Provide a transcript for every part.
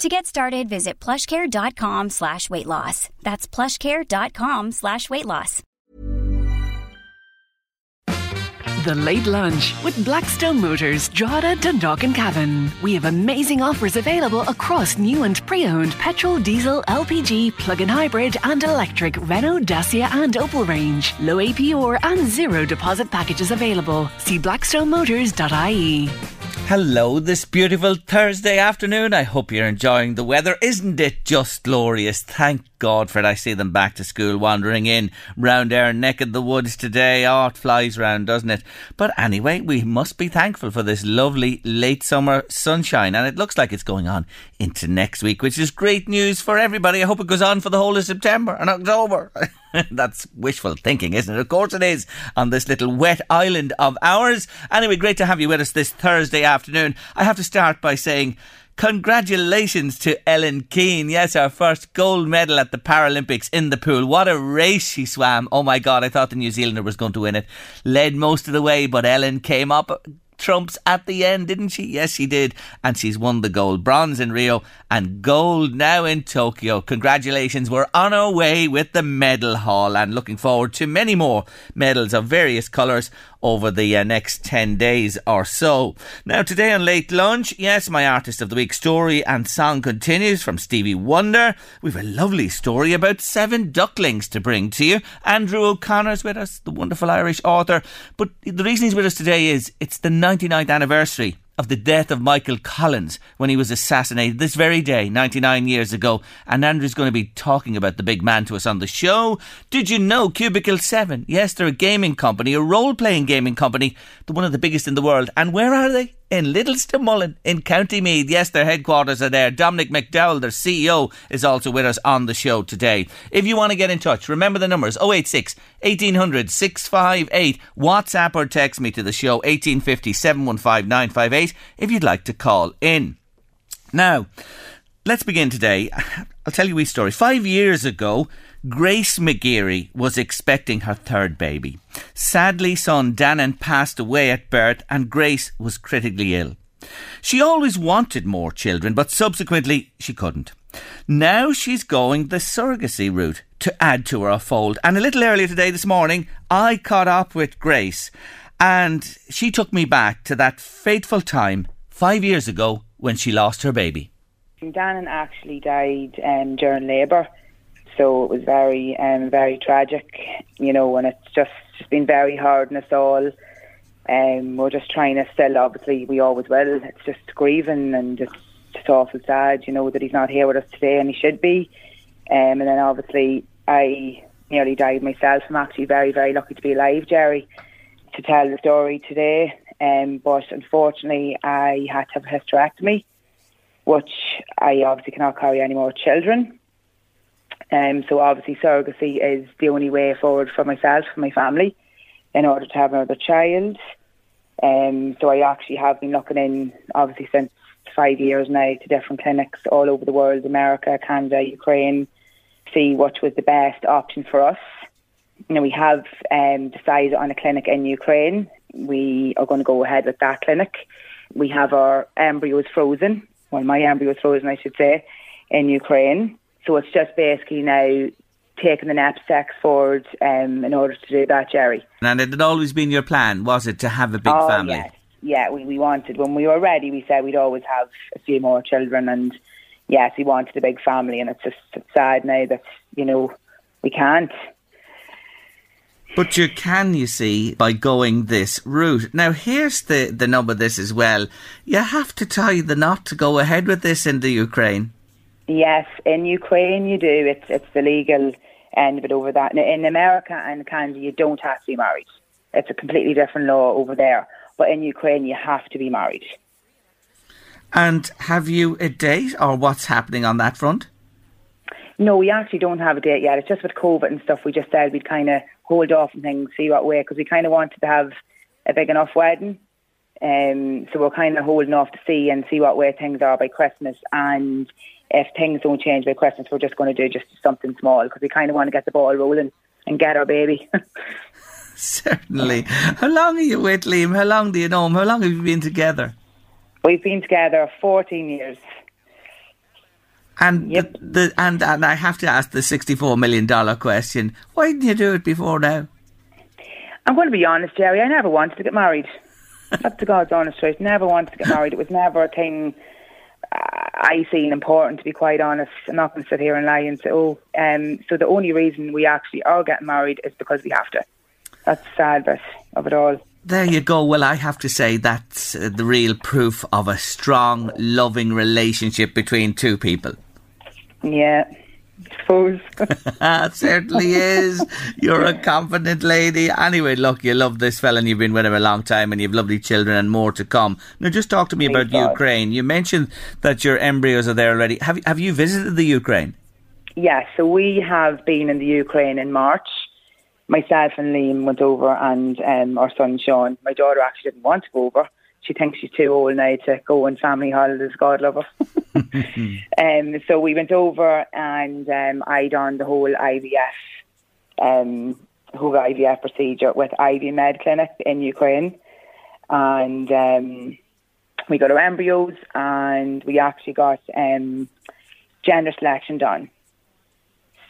To get started, visit plushcare.com slash weight loss. That's plushcare.com slash weight loss. The Late Lunch with Blackstone Motors, Drogheda, Dundalk and Cavan. We have amazing offers available across new and pre-owned petrol, diesel, LPG, plug-in hybrid and electric Renault, Dacia and Opel range. Low APR and zero deposit packages available. See blackstonemotors.ie. Hello, this beautiful Thursday afternoon. I hope you're enjoying the weather. Isn't it just glorious? Thank God for it. I see them back to school wandering in round our neck of the woods today. Oh, it flies round, doesn't it? But anyway, we must be thankful for this lovely late summer sunshine, and it looks like it's going on into next week, which is great news for everybody. I hope it goes on for the whole of September and October. That's wishful thinking, isn't it? Of course it is on this little wet island of ours. Anyway, great to have you with us this Thursday afternoon. I have to start by saying Congratulations to Ellen Keane. Yes, our first gold medal at the Paralympics in the pool. What a race she swam. Oh my God, I thought the New Zealander was going to win it. Led most of the way, but Ellen came up trumps at the end, didn't she? Yes, she did. And she's won the gold. Bronze in Rio and gold now in Tokyo. Congratulations. We're on our way with the medal haul and looking forward to many more medals of various colours over the uh, next 10 days or so. Now, today on Late Lunch, yes, my Artist of the Week story and song continues from Stevie Wonder. We've a lovely story about seven ducklings to bring to you. Andrew O'Connor's with us, the wonderful Irish author. But the reason he's with us today is it's the 99th anniversary of the death of Michael Collins when he was assassinated this very day, 99 years ago. And Andrew's going to be talking about the big man to us on the show. Did you know Cubicle 7? Yes, they're a gaming company, a role playing gaming company, the one of the biggest in the world. And where are they? In little Stamullen in County Meath. Yes, their headquarters are there. Dominic McDowell, their CEO, is also with us on the show today. If you want to get in touch, remember the numbers 086 1800 658. WhatsApp or text me to the show 1850 715 958 if you'd like to call in. Now, let's begin today. I'll tell you a story. Five years ago, Grace McGeary was expecting her third baby. Sadly, son Dannon passed away at birth and Grace was critically ill. She always wanted more children, but subsequently she couldn't. Now she's going the surrogacy route to add to her fold. And a little earlier today, this morning, I caught up with Grace and she took me back to that fateful time five years ago when she lost her baby. Dannon actually died um, during labour so it was very, um, very tragic, you know, and it's just, been very hard on us all. Um, we're just trying to still, obviously, we always will. It's just grieving and just, just awful sad, you know, that he's not here with us today and he should be. Um, and then obviously, I nearly died myself. I'm actually very, very lucky to be alive, Jerry, to tell the story today. Um, but unfortunately, I had to have a hysterectomy, which I obviously cannot carry any more children. Um, so obviously surrogacy is the only way forward for myself, for my family, in order to have another child. Um, so I actually have been looking in, obviously since five years now, to different clinics all over the world, America, Canada, Ukraine, see what was the best option for us. You know, we have um, decided on a clinic in Ukraine. We are going to go ahead with that clinic. We have our embryos frozen, well, my embryo frozen, I should say, in Ukraine. So it's just basically now taking the steps forward um, in order to do that, Jerry. And it had always been your plan, was it, to have a big oh, family? Yes. Yeah, we, we wanted, when we were ready, we said we'd always have a few more children. And yes, we wanted a big family. And it's just it's sad now that, you know, we can't. But you can, you see, by going this route. Now, here's the, the nub of this as well. You have to tie the knot to go ahead with this in the Ukraine. Yes, in Ukraine you do. It's it's the legal end of it over that. In America and Canada, you don't have to be married. It's a completely different law over there. But in Ukraine, you have to be married. And have you a date or what's happening on that front? No, we actually don't have a date yet. It's just with COVID and stuff. We just said we'd kind of hold off and things, see what way, because we kind of wanted to have a big enough wedding. Um, so we're kind of holding off to see and see what way things are by Christmas. And if things don't change by Christmas, we're just going to do just something small because we kind of want to get the ball rolling and get our baby. Certainly. How long are you with Liam? How long do you know him? How long have you been together? We've been together 14 years. And yep. the, the, and and I have to ask the sixty-four million dollar question: Why didn't you do it before now? I'm going to be honest, Jerry. I never wanted to get married. That's the God's honest truth. Never wanted to get married. It was never a thing I seen important. To be quite honest, I'm not going to sit here and lie and say, "Oh." Um, so the only reason we actually are getting married is because we have to. That's the sad bit of it all. There you go. Well, I have to say that's uh, the real proof of a strong, loving relationship between two people. Yeah. I suppose. it certainly is. You're a confident lady. Anyway, look, you love this fella and you've been with him a long time and you've lovely children and more to come. Now, just talk to me about God. Ukraine. You mentioned that your embryos are there already. Have, have you visited the Ukraine? Yes, so we have been in the Ukraine in March myself and Liam went over, and um, our son Sean. My daughter actually didn't want to go over. She thinks she's too old now to go on family holidays. God love her. um, so we went over, and um, I done the whole IVF, um, whole IVF procedure with IVMED Clinic in Ukraine, and um, we got our embryos, and we actually got um, gender selection done.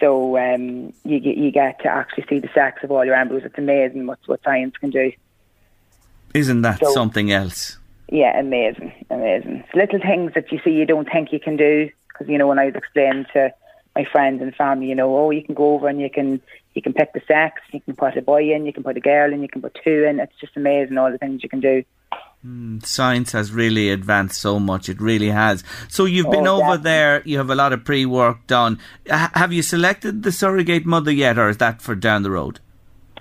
So um, you, you get to actually see the sex of all your embryos. It's amazing what, what science can do. Isn't that so, something else? Yeah, amazing, amazing. It's little things that you see you don't think you can do. Because, you know, when I was explaining to my friends and family, you know, oh, you can go over and you can you can pick the sex, you can put a boy in, you can put a girl in, you can put two in. It's just amazing all the things you can do. Mm, science has really advanced so much. It really has. So you've oh, been over definitely. there. You have a lot of pre-work done. H- have you selected the surrogate mother yet, or is that for down the road?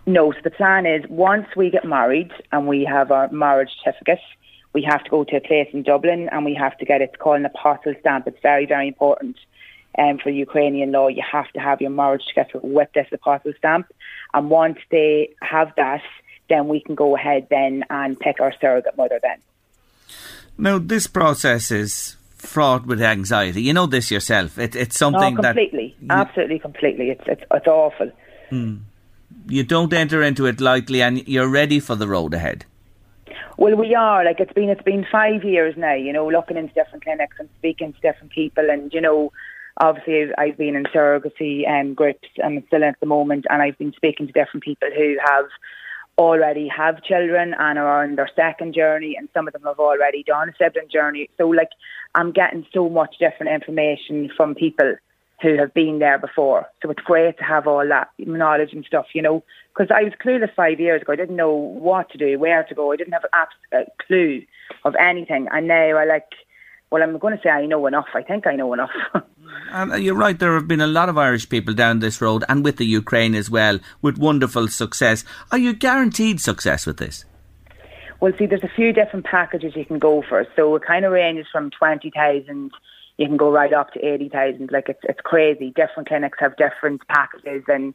No. So the plan is once we get married and we have our marriage certificate, we have to go to a place in Dublin and we have to get it called an apostille stamp. It's very, very important. Um, for Ukrainian law, you have to have your marriage certificate with this apostille stamp. And once they have that, then we can go ahead then and pick our surrogate mother then. Now, this process is fraught with anxiety. You know this yourself. It, it's something no, completely, that absolutely, completely. It's it's, it's awful. Hmm. You don't enter into it lightly, and you're ready for the road ahead. Well, we are. Like it's been it's been five years now. You know, looking into different clinics and speaking to different people, and you know, obviously I've been in surrogacy um, groups and still at the moment, and I've been speaking to different people who have already have children and are on their second journey and some of them have already done a sibling journey. So like I'm getting so much different information from people who have been there before. So it's great to have all that knowledge and stuff, you know, because I was clueless five years ago. I didn't know what to do, where to go. I didn't have a clue of anything. And now I like, well, I'm going to say I know enough. I think I know enough. Um, you're right. There have been a lot of Irish people down this road, and with the Ukraine as well, with wonderful success. Are you guaranteed success with this? Well, see, there's a few different packages you can go for. So it kind of ranges from twenty thousand. You can go right up to eighty thousand. Like it's it's crazy. Different clinics have different packages, and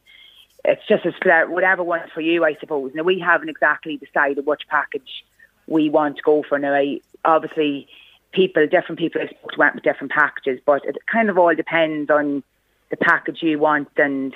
it's just a split. Whatever one's for you, I suppose. Now we haven't exactly decided which package we want to go for. Now, I, obviously people, different people I spoke to went with different packages, but it kind of all depends on the package you want and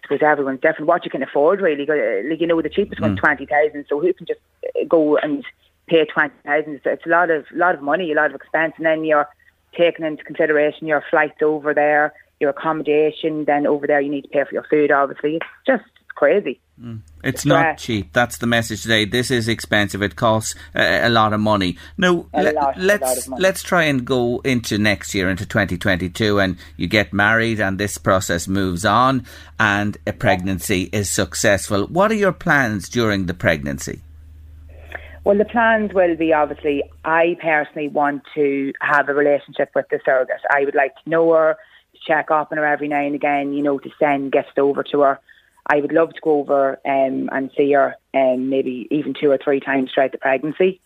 because everyone's different. What you can afford, really. Like you know, the cheapest mm. one's twenty thousand. So who can just go and pay twenty thousand? It's a lot of lot of money, a lot of expense, and then you're taking into consideration your flights over there, your accommodation. Then over there, you need to pay for your food. Obviously, it's just crazy. Mm. It's not cheap. That's the message today. This is expensive. It costs a, a lot of money. Now, le- lot, let's money. let's try and go into next year, into 2022, and you get married, and this process moves on, and a pregnancy is successful. What are your plans during the pregnancy? Well, the plans will be obviously. I personally want to have a relationship with the surrogate. I would like to know her, to check up on her every now and again. You know, to send gifts over to her I would love to go over um, and see her um, maybe even two or three times throughout the pregnancy.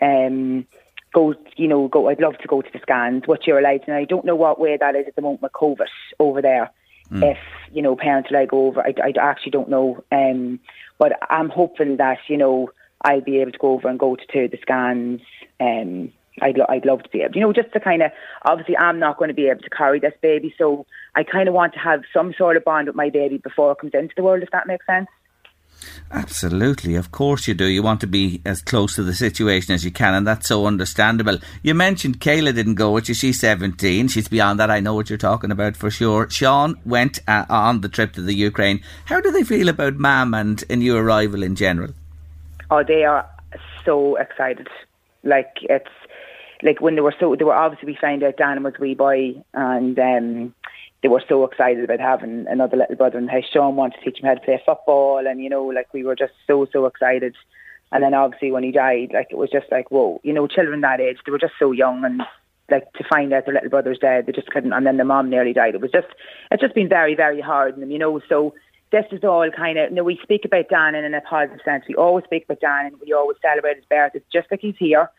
Um, go, you know, go. I'd love to go to the scans, what you're allowed. And I don't know what way that is at the moment with COVID over there. Mm. If you know parents I over, I, I actually don't know. Um, but I'm hoping that you know I'll be able to go over and go to, to the scans. Um, I'd, lo- I'd love to be able, you know, just to kind of, obviously I'm not going to be able to carry this baby, so I kind of want to have some sort of bond with my baby before it comes into the world, if that makes sense. Absolutely, of course you do. You want to be as close to the situation as you can, and that's so understandable. You mentioned Kayla didn't go you. She's 17. She's beyond that. I know what you're talking about for sure. Sean went uh, on the trip to the Ukraine. How do they feel about Mam and a new arrival in general? Oh, they are so excited. Like, it's like when they were so they were obviously we found out Dan was wee boy and um they were so excited about having another little brother and how Sean wanted to teach him how to play football and you know like we were just so so excited. And then obviously when he died like it was just like whoa you know children that age they were just so young and like to find out their little brother's dead they just couldn't. And then the mom nearly died. It was just it's just been very very hard on them you know. So this is all kind of, you know, we speak about Dan in a positive sense. We always speak about Dan and we always celebrate his birth. It's just like he's here.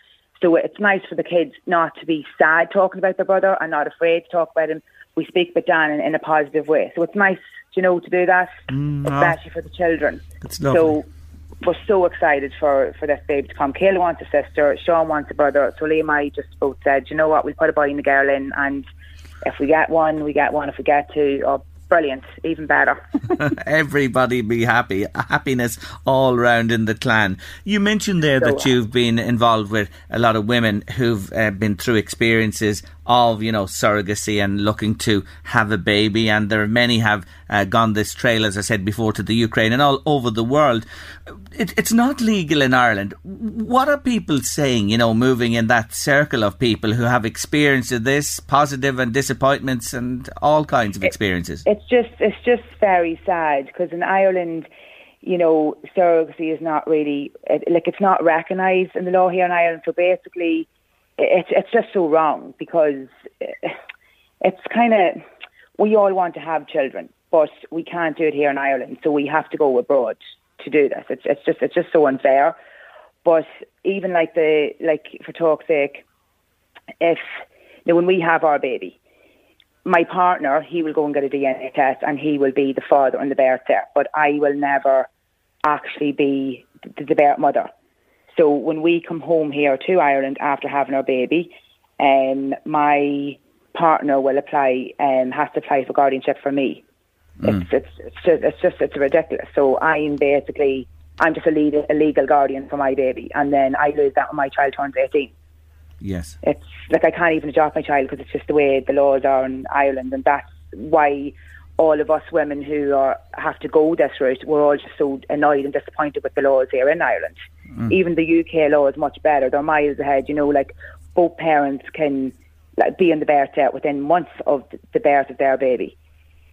So it's nice for the kids not to be sad talking about their brother and not afraid to talk about him. We speak about Dan in, in a positive way. So it's nice, you know, to do that, mm, especially for the children. It's lovely. So we're so excited for, for this baby to come. Kayla wants a sister, Sean wants a brother. So Liam and I just both said, you know what, we'll put a boy and a girl in and if we get one, we get one. If we get two, or brilliant, even better. Everybody be happy. Happiness all round in the clan. You mentioned there so that you've been involved with a lot of women who've uh, been through experiences of you know surrogacy and looking to have a baby. And there are many have uh, gone this trail as I said before to the Ukraine and all over the world. It, it's not legal in Ireland. What are people saying you know moving in that circle of people who have experienced this positive and disappointments and all kinds of experiences? it's just it's just very sad because in Ireland you know surrogacy is not really like it's not recognised in the law here in Ireland. So basically it's it's just so wrong because eh, it's kind of we all want to have children, but we can't do it here in Ireland, so we have to go abroad to do this. It's it's just it's just so unfair. But even like the like for talk's sake, if know, when we have our baby, my partner he will go and get a DNA test, and he will be the father and the birth cert, but I will never actually be the birth mother. So when we come home here to Ireland after having our baby, um, my partner will apply, um, has to apply for guardianship for me. Mm. It's, it's, it's, just, it's just, it's ridiculous. So I'm basically, I'm just a, lead, a legal guardian for my baby. And then I lose that when my child turns 18. Yes. It's like I can't even adopt my child because it's just the way the laws are in Ireland. And that's why all of us women who are have to go this route, we're all just so annoyed and disappointed with the laws here in Ireland. Mm. Even the UK law is much better; they're miles ahead. You know, like both parents can like, be in the birth cert within months of the birth of their baby.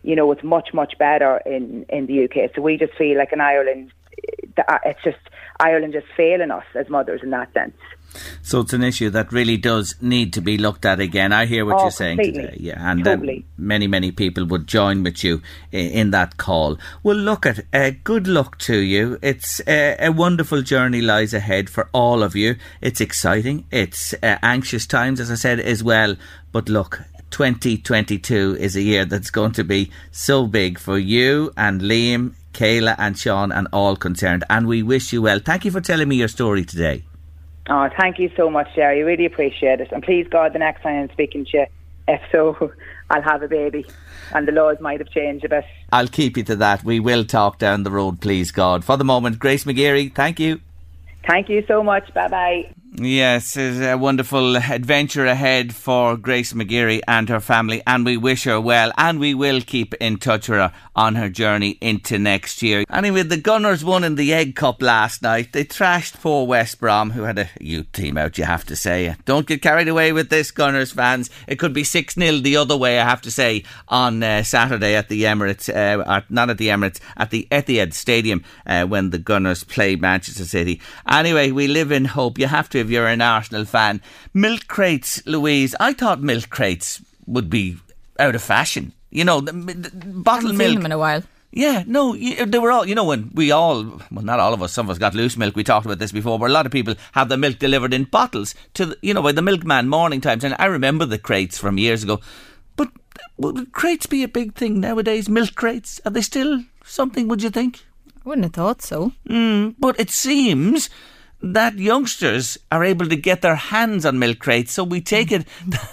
You know, it's much much better in in the UK. So we just feel like in Ireland, it's just Ireland just failing us as mothers in that sense. So it's an issue that really does need to be looked at again. I hear what oh, you're saying today, yeah, and totally. many many people would join with you in, in that call. Well, look at uh, good luck to you. It's uh, a wonderful journey lies ahead for all of you. It's exciting. It's uh, anxious times, as I said as well. But look, 2022 is a year that's going to be so big for you and Liam, Kayla, and Sean, and all concerned. And we wish you well. Thank you for telling me your story today. Oh, thank you so much, Jerry. Really appreciate it. And please, God, the next time I'm speaking to you, if so, I'll have a baby. And the laws might have changed a bit. I'll keep you to that. We will talk down the road, please, God. For the moment, Grace McGeary, thank you. Thank you so much. Bye bye. Yes, it's a wonderful adventure ahead for Grace McGeary and her family, and we wish her well, and we will keep in touch with her on her journey into next year. Anyway, the Gunners won in the Egg Cup last night. They thrashed poor West Brom, who had a youth team out, you have to say. Don't get carried away with this, Gunners fans. It could be 6 0 the other way, I have to say, on uh, Saturday at the Emirates, uh, at, not at the Emirates, at the Etihad Stadium uh, when the Gunners play Manchester City. Anyway, we live in hope. You have to if you're an Arsenal fan. Milk crates, Louise. I thought milk crates would be out of fashion. You know, the, the bottled milk. seen them in a while. Yeah, no, they were all, you know, when we all, well, not all of us, some of us got loose milk, we talked about this before, but a lot of people have the milk delivered in bottles to, the, you know, by the milkman morning times. And I remember the crates from years ago. But would crates be a big thing nowadays? Milk crates? Are they still something, would you think? I wouldn't have thought so. Mm, but it seems that youngsters are able to get their hands on milk crates, so we take it.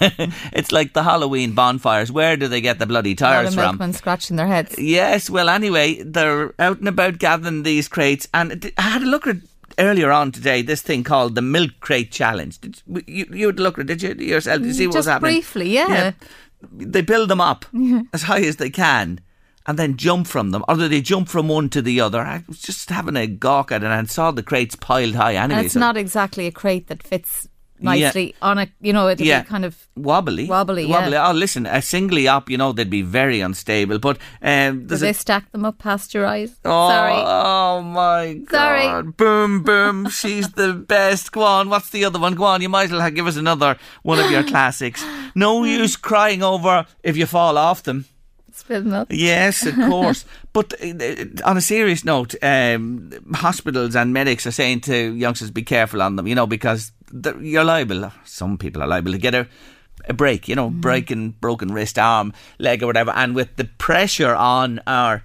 it's like the Halloween bonfires. Where do they get the bloody tires from? milkmen scratching their heads. Yes, well, anyway, they're out and about gathering these crates, and I had a look at earlier on today this thing called the Milk Crate Challenge. Did you, you, you had a look at it, did you yourself? Did you see what was Just happening? briefly, yeah. They build them up as high as they can. And then jump from them, or do they jump from one to the other? I was just having a gawk at it and saw the crates piled high anyway. And it's so- not exactly a crate that fits nicely on a, you know, it'd Yeah. be kind of wobbly, Wobbly, yeah. wobbly. Oh, listen, a singly up, you know, they'd be very unstable. But um, Do they a stack them up pasteurised? Oh, Sorry. oh my god. Sorry. Boom, boom. She's the best. Go on. What's the other one? Go on. You might as well give us another one of your classics. No use crying over if you fall off them. Milk. Yes, of course. but uh, on a serious note, um, hospitals and medics are saying to youngsters, be careful on them, you know, because you're liable, some people are liable to get a, a break, you know, breaking, broken wrist, arm, leg, or whatever. And with the pressure on our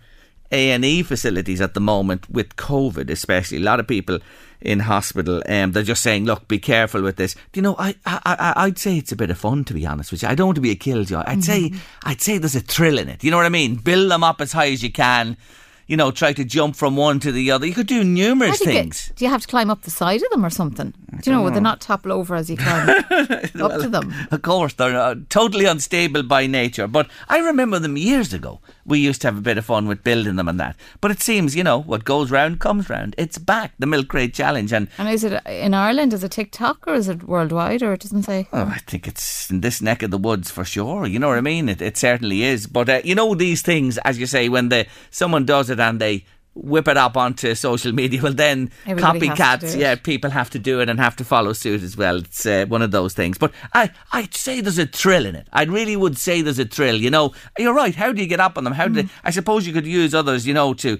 A&E facilities at the moment, with COVID especially, a lot of people in hospital, um, they're just saying, look, be careful with this. Do you know, I, I, I, I'd say it's a bit of fun, to be honest with you. I don't want to be a killjoy. I'd say, I'd say there's a thrill in it. You know what I mean? Build them up as high as you can. You know, try to jump from one to the other. You could do numerous things. do you have to climb up the side of them or something? Do you know, would they not topple over as you climb up to them? Of course, they're uh, totally unstable by nature. But I remember them years ago. We used to have a bit of fun with building them and that. But it seems, you know, what goes round comes round. It's back, the Milk Crate Challenge. And And is it in Ireland? Is it TikTok or is it worldwide or it doesn't say? Oh, I think it's in this neck of the woods for sure. You know what I mean? It, it certainly is. But uh, you know these things, as you say, when the someone does it and they whip it up onto social media, well then Everybody copycats, yeah, people have to do it and have to follow suit as well. It's uh, one of those things. But I, I'd say there's a thrill in it. I really would say there's a thrill. You know, you're right. How do you get up on them? How do Mm. they, I suppose you could use others, you know, to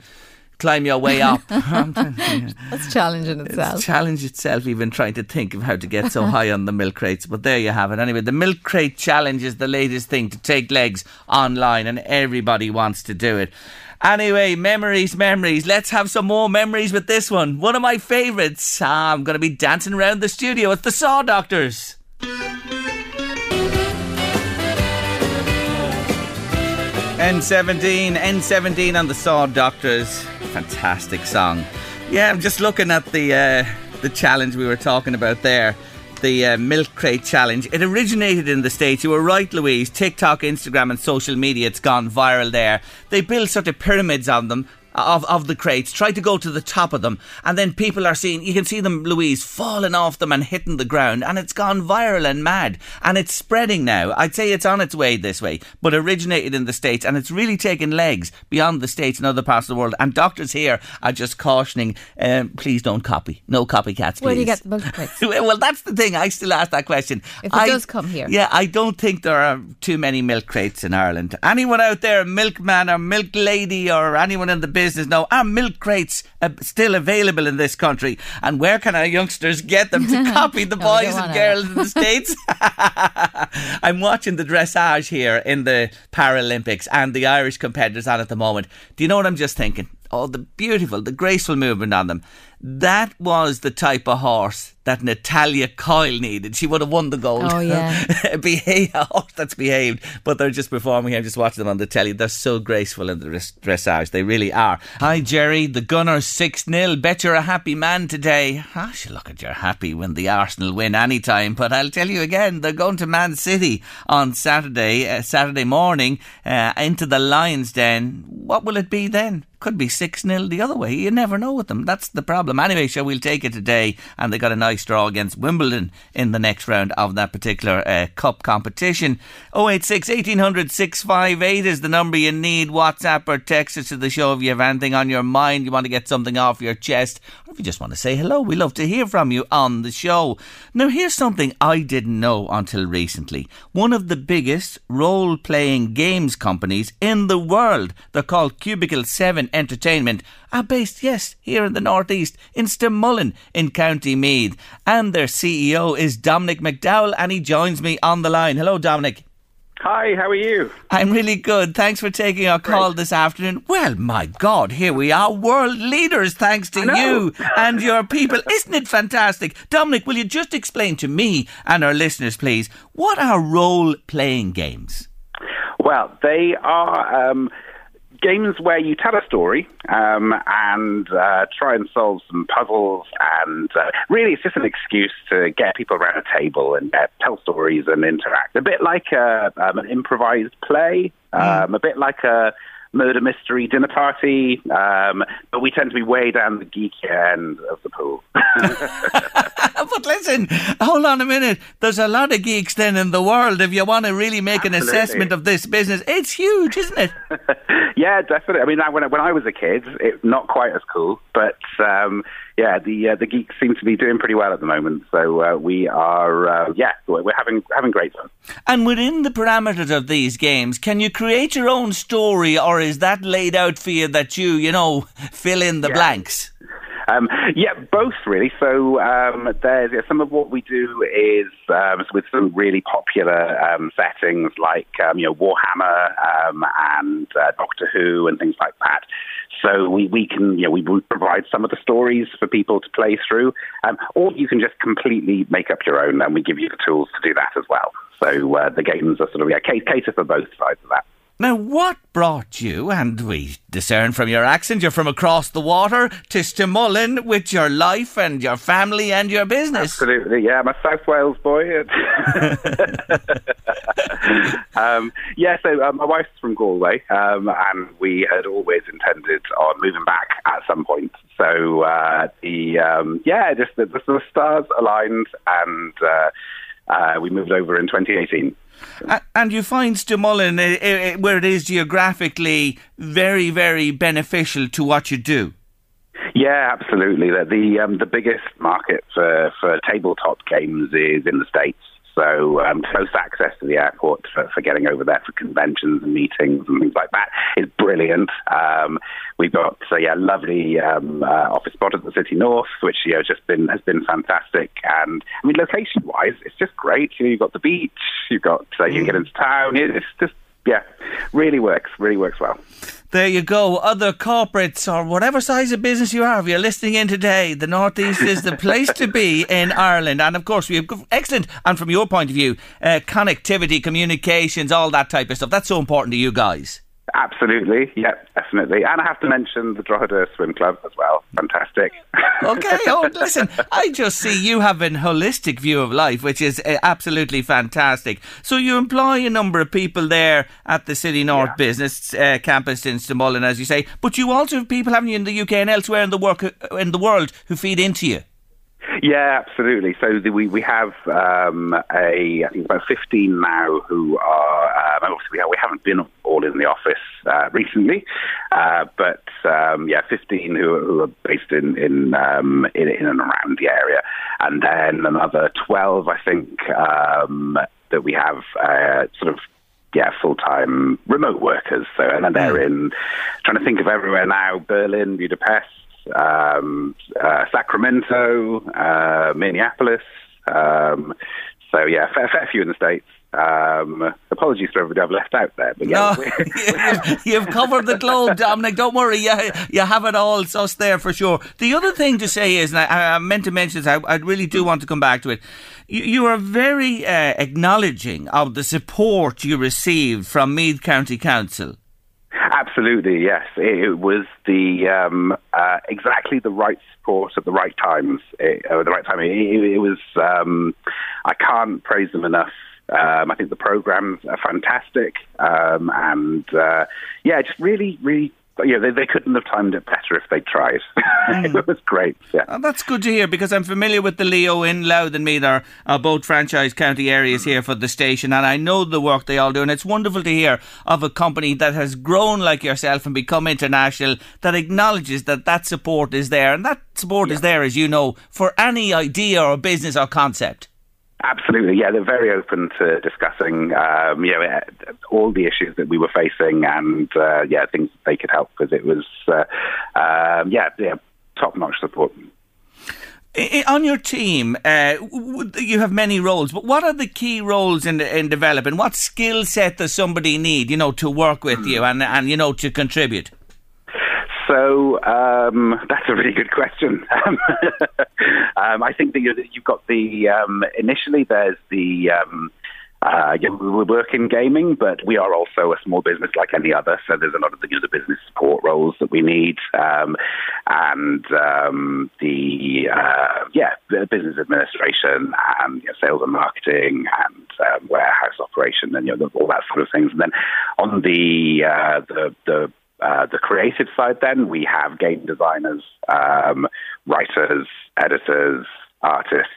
climb your way up. That's challenging itself. a challenge itself, even trying to think of how to get so high on the milk crates. But there you have it. Anyway, the milk crate challenge is the latest thing to take legs online, and everybody wants to do it. Anyway, memories, memories. Let's have some more memories with this one. One of my favourites. Ah, I'm going to be dancing around the studio. It's the Saw Doctors. N17, N17 on the Saw Doctors. Fantastic song. Yeah, I'm just looking at the uh, the challenge we were talking about there. The uh, milk crate challenge. It originated in the States. You were right, Louise. TikTok, Instagram, and social media, it's gone viral there. They build sort of pyramids on them. Of, of the crates, try to go to the top of them, and then people are seeing. You can see them, Louise, falling off them and hitting the ground, and it's gone viral and mad, and it's spreading now. I'd say it's on its way this way, but originated in the states, and it's really taken legs beyond the states and other parts of the world. And doctors here are just cautioning: um, please don't copy, no copycats. Please. Where do you get the milk crates? well, that's the thing. I still ask that question. If it I- does come here. Yeah, I don't think there are too many milk crates in Ireland. Anyone out there, milkman or milk lady or anyone in the business, know are milk crates uh, still available in this country? And where can our youngsters get them to copy the No, boys and girls in the States? I'm watching the dressage here in the Paralympics and the Irish competitors on at the moment. Do you know what I'm just thinking? Oh, the beautiful, the graceful movement on them. That was the type of horse that Natalya Coyle needed. She would have won the gold. Oh, yeah. Behave, horse that's behaved, but they're just performing. I'm just watching them on the telly. They're so graceful in the dressage. They really are. Hi, Jerry. The Gunners 6 0. Bet you're a happy man today. Ah, should look at you're happy when the Arsenal win any time. But I'll tell you again, they're going to Man City on Saturday, uh, Saturday morning, uh, into the Lions Den. What will it be then? Could be 6 0 the other way. You never know with them. That's the problem. Anyway, so we'll take it today. And they got a nice draw against Wimbledon in the next round of that particular uh, cup competition. 086 1800 658 is the number you need. WhatsApp or text us to the show if you have anything on your mind, you want to get something off your chest, or if you just want to say hello. We love to hear from you on the show. Now, here's something I didn't know until recently. One of the biggest role playing games companies in the world, they're called Cubicle 7 Entertainment are based, yes, here in the northeast, in Stamullen in County Meath. And their CEO is Dominic McDowell, and he joins me on the line. Hello, Dominic. Hi, how are you? I'm really good. Thanks for taking our call Great. this afternoon. Well, my God, here we are, world leaders, thanks to you and your people. Isn't it fantastic? Dominic, will you just explain to me and our listeners, please, what are role playing games? Well, they are. Um, games where you tell a story um, and uh, try and solve some puzzles, and uh, really it's just an excuse to get people around a table and uh, tell stories and interact. A bit like a, um, an improvised play, mm. um, mm. a bit like a murder mystery dinner party, um, but we tend to be way down the geeky end of the pool. but listen, hold on a minute. There's a lot of geeks then in the world. If you want to really make Absolutely. an assessment of this business, it's huge, isn't it? yeah, definitely. I mean, when when I was a kid, it not quite as cool, but um, yeah, the uh, the geeks seem to be doing pretty well at the moment. So uh, we are, uh, yeah, we're having having great fun. And within the parameters of these games, can you create your own story, or is that laid out for you that you, you know, fill in the yeah. blanks? Um, yeah, both really. So um, there's yeah, some of what we do is um, with some really popular um, settings like um, you know Warhammer um, and uh, Doctor Who and things like that. So we, we can you know we provide some of the stories for people to play through, um, or you can just completely make up your own, and we give you the tools to do that as well. So uh, the games are sort of yeah cater for both sides of that. Now, what brought you, and we discern from your accent, you're from across the water, to Stamullen with your life and your family and your business? Absolutely, yeah. I'm a South Wales boy. um, yeah, so um, my wife's from Galway, um, and we had always intended on moving back at some point. So, uh, the um, yeah, just the, the, stars aligned, and uh, uh, we moved over in 2018. And you find Stamullen, eh, eh, eh, where it is geographically, very, very beneficial to what you do. Yeah, absolutely. The the, um, the biggest market for, for tabletop games is in the States. So um, close access to the airport for, for, getting over there for conventions and meetings and things like that is brilliant. Um, we've got so yeah, lovely um, uh, office spot at the city north, which you know just been has been fantastic. And I mean, location wise, it's just great. You know, you've got the beach, you've got uh, you can get mm. into town. It's just yeah, really works, really works well. There you go. Other corporates or whatever size of business you are, if you're listening in today, the Northeast is the place to be in Ireland. And of course, we have excellent, and from your point of view, uh, connectivity, communications, all that type of stuff. That's so important to you guys. Absolutely, yeah, definitely. And I have to mention the Drogheda Swim Club as well. Fantastic. okay, oh, listen, I just see you have a holistic view of life, which is uh, absolutely fantastic. So you employ a number of people there at the City North yeah. Business uh, Campus in Stamullen, as you say, but you also have people, haven't you, in the UK and elsewhere in the work uh, in the world who feed into you. Yeah, absolutely. So the, we we have um, a I think about fifteen now who are um, obviously we, we haven't been all in the office uh, recently, uh, but um, yeah, fifteen who, who are based in in, um, in, in and around the area, and then another twelve I think um, that we have uh, sort of yeah, full time remote workers. So, and then they're hmm. in trying to think of everywhere now: Berlin, Budapest, um, uh, Sacramento, uh, Minneapolis. Um, so yeah, fair, fair few in the states. Um, apologies to everybody I've left out there, but yeah, no, you've covered the globe, Dominic. Don't worry, you, you have it all us there for sure. The other thing to say is, and I, I meant to mention this, I, I, really do want to come back to it. You, you are very uh, acknowledging of the support you received from Meath County Council. Absolutely, yes. It, was the um, uh, exactly the right support at the right times. It, uh, at the right time. It, it was. Um, I can't praise them enough. Um, I think the programs are fantastic, um, and uh, yeah, just really, really yeah, they, they couldn't have timed it better if they tried. Mm. it was great. Yeah, oh, that's good to hear because I'm familiar with the Leo in Louth and Meath are, are both franchise county areas here for the station, and I know the work they all do. And it's wonderful to hear of a company that has grown like yourself and become international that acknowledges that that support is there, and that support yeah. is there, as you know, for any idea or business or concept. Absolutely, yeah. They're very open to discussing, um, you know, all the issues that we were facing, and uh, yeah, things they could help because it was, uh, um, yeah, yeah, top-notch support. On your team, uh, you have many roles, but what are the key roles in in developing? What skill set does somebody need, you know, to work with you and and you know to contribute? So um, that's a really good question. um, I think that you've got the um, initially there's the um, uh, yeah, we work in gaming, but we are also a small business like any other. So there's a lot of the, you know, the business support roles that we need, um, and um, the uh, yeah, the business administration and you know, sales and marketing and um, warehouse operation and you know all that sort of things. And then on the uh, the the uh, the creative side, then we have game designers, um, writers, editors, artists.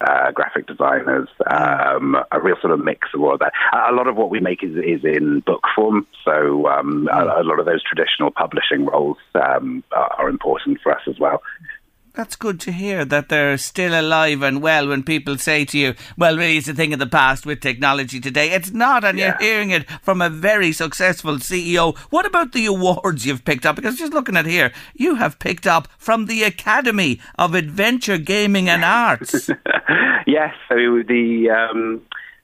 Uh, graphic designers, um, a real sort of mix of all of that. A lot of what we make is, is in book form, so um, a, a, lot of those traditional publishing roles um, are, are important for us as well. That's good to hear that they're still alive and well when people say to you, well, really, it's a thing of the past with technology today. It's not, and yeah. you're hearing it from a very successful CEO. What about the awards you've picked up? Because just looking at here, you have picked up from the Academy of Adventure Gaming and Arts. yes, so the. Um,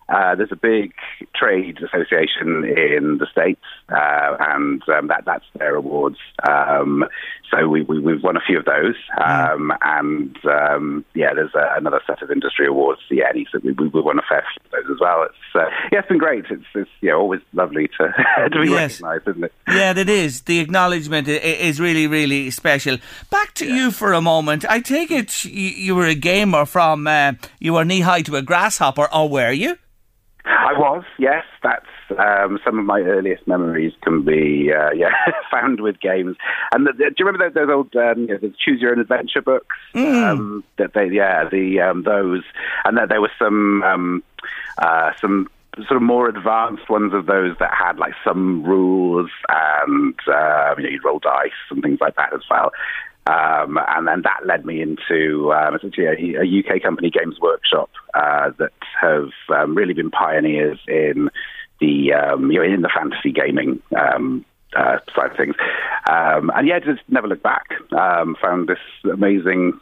uh, there's a big trade association in the states, uh, and um, that that's their awards. Um, so we, we have won a few of those, um, and um, yeah, there's a, another set of industry awards, the ENnie, so we, we won a fair few of those as well. It's uh, yeah, it's been great. It's, it's yeah, always lovely to to be yes. recognised, isn't it? Yeah, it is. The acknowledgement is really really special. Back to yeah. you for a moment. I take it you, you were a gamer from uh, you were knee high to a grasshopper, or were you? I was, yes. That's um, some of my earliest memories can be uh, yeah found with games. And the, the, do you remember those, those old um, you know, the Choose Your Own Adventure books? Mm. Um, that they yeah the um, those and that there were some um, uh, some sort of more advanced ones of those that had like some rules and uh, you know you'd roll dice and things like that as well. Um, and then that led me into um, essentially a, a, UK company, Games Workshop, uh, that have um, really been pioneers in the um, you know in the fantasy gaming um, uh, side of things. Um, and yeah, just never looked back. found this amazing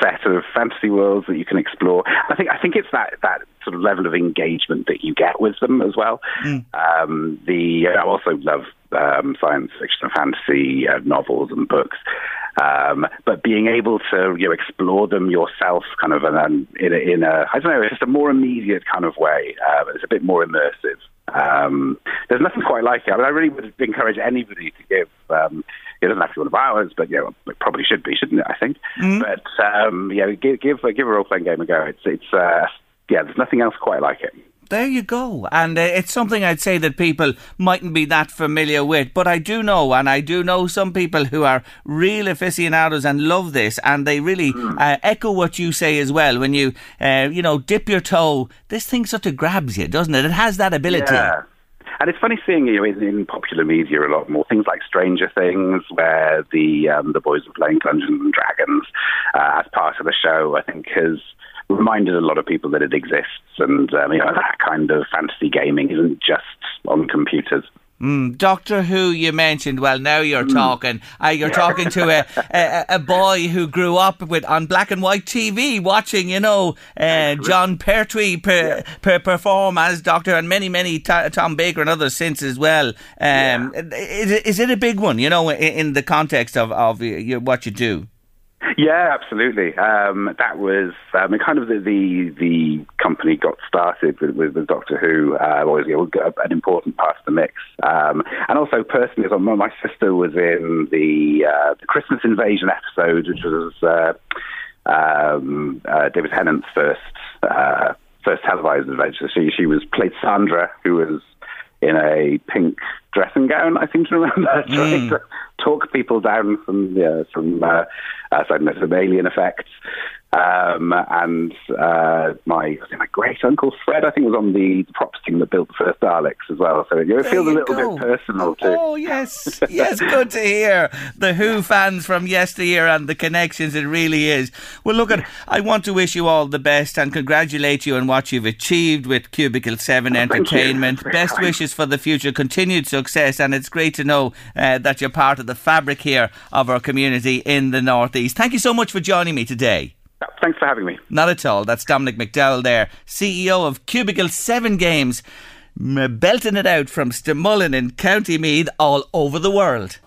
set of fantasy worlds that you can explore. I think I think it's that that sort of level of engagement that you get with them as well. Mm. Um, the I also love um, science fiction and fantasy uh, novels and books. Um, but being able to you know, explore them yourself, kind of, and in a, in a I don't know, it's just a more immediate kind of way. Uh, it's a bit more immersive. Um, there's nothing quite like it. I, mean, I really would encourage anybody to give. Um, it doesn't have to be one of ours, but yeah, it probably should be, shouldn't it? I think. Mm-hmm. But um, yeah, give give give a role playing game a go. It's it's uh, yeah, there's nothing else quite like it. There you go. And uh, it's something I'd say that people mightn't be that familiar with. But I do know, and I do know some people who are real aficionados and love this, and they really mm. uh, echo what you say as well. When you, uh, you know, dip your toe, this thing sort of grabs you, doesn't it? It has that ability. Yeah. And it's funny seeing you in, in popular media a lot more things like Stranger Things, where the um, the boys are playing Dungeons and Dragons uh, as part of the show. I think has reminded a lot of people that it exists, and um, you know that kind of fantasy gaming isn't just on computers. Mm, Doctor Who, you mentioned. Well, now you're talking. Uh, you're talking to a, a a boy who grew up with on black and white TV, watching, you know, uh, Jon Pertwee per, per perform as Doctor, and many, many t- Tom Baker and others since as well. Um, is, is it a big one? You know, in, in the context of of what you do. Yeah, absolutely. Um, that was um, kind of the, the, the company got started with, with, with Doctor Who. Uh, was you know, an important part of the mix, um, and also personally, my sister was in the, uh, the Christmas Invasion episode, which was uh, um, uh, David Tennant's first uh, first televised adventure. She she was played Sandra, who was in a pink dressing gown. I seem to remember mm. trying to talk people down from yeah, from uh, uh, some alien effects. Um, and uh, my my great uncle Fred, I think, was on the, props team that built the first Daleks as well. So it feels a little go. bit personal too. Oh yes, yes, good to hear the Who fans from yesteryear and the connections. It really is. Well, look at. I want to wish you all the best and congratulate you on what you've achieved with Cubicle Seven oh, Entertainment. Best wishes for the future, continued success, and it's great to know uh, that you're part of the fabric here of our community in the northeast. Thank you so much for joining me today. Thanks for having me. Not at all. That's Dominic McDowell there, CEO of Cubicle 7 Games, belting it out from Stamullen in County Meath all over the world.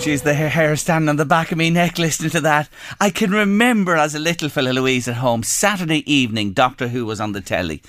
She's the hair standing on the back of me neck listening to that. I can remember as a little fella, Louise, at home, Saturday evening, Doctor Who was on the telly.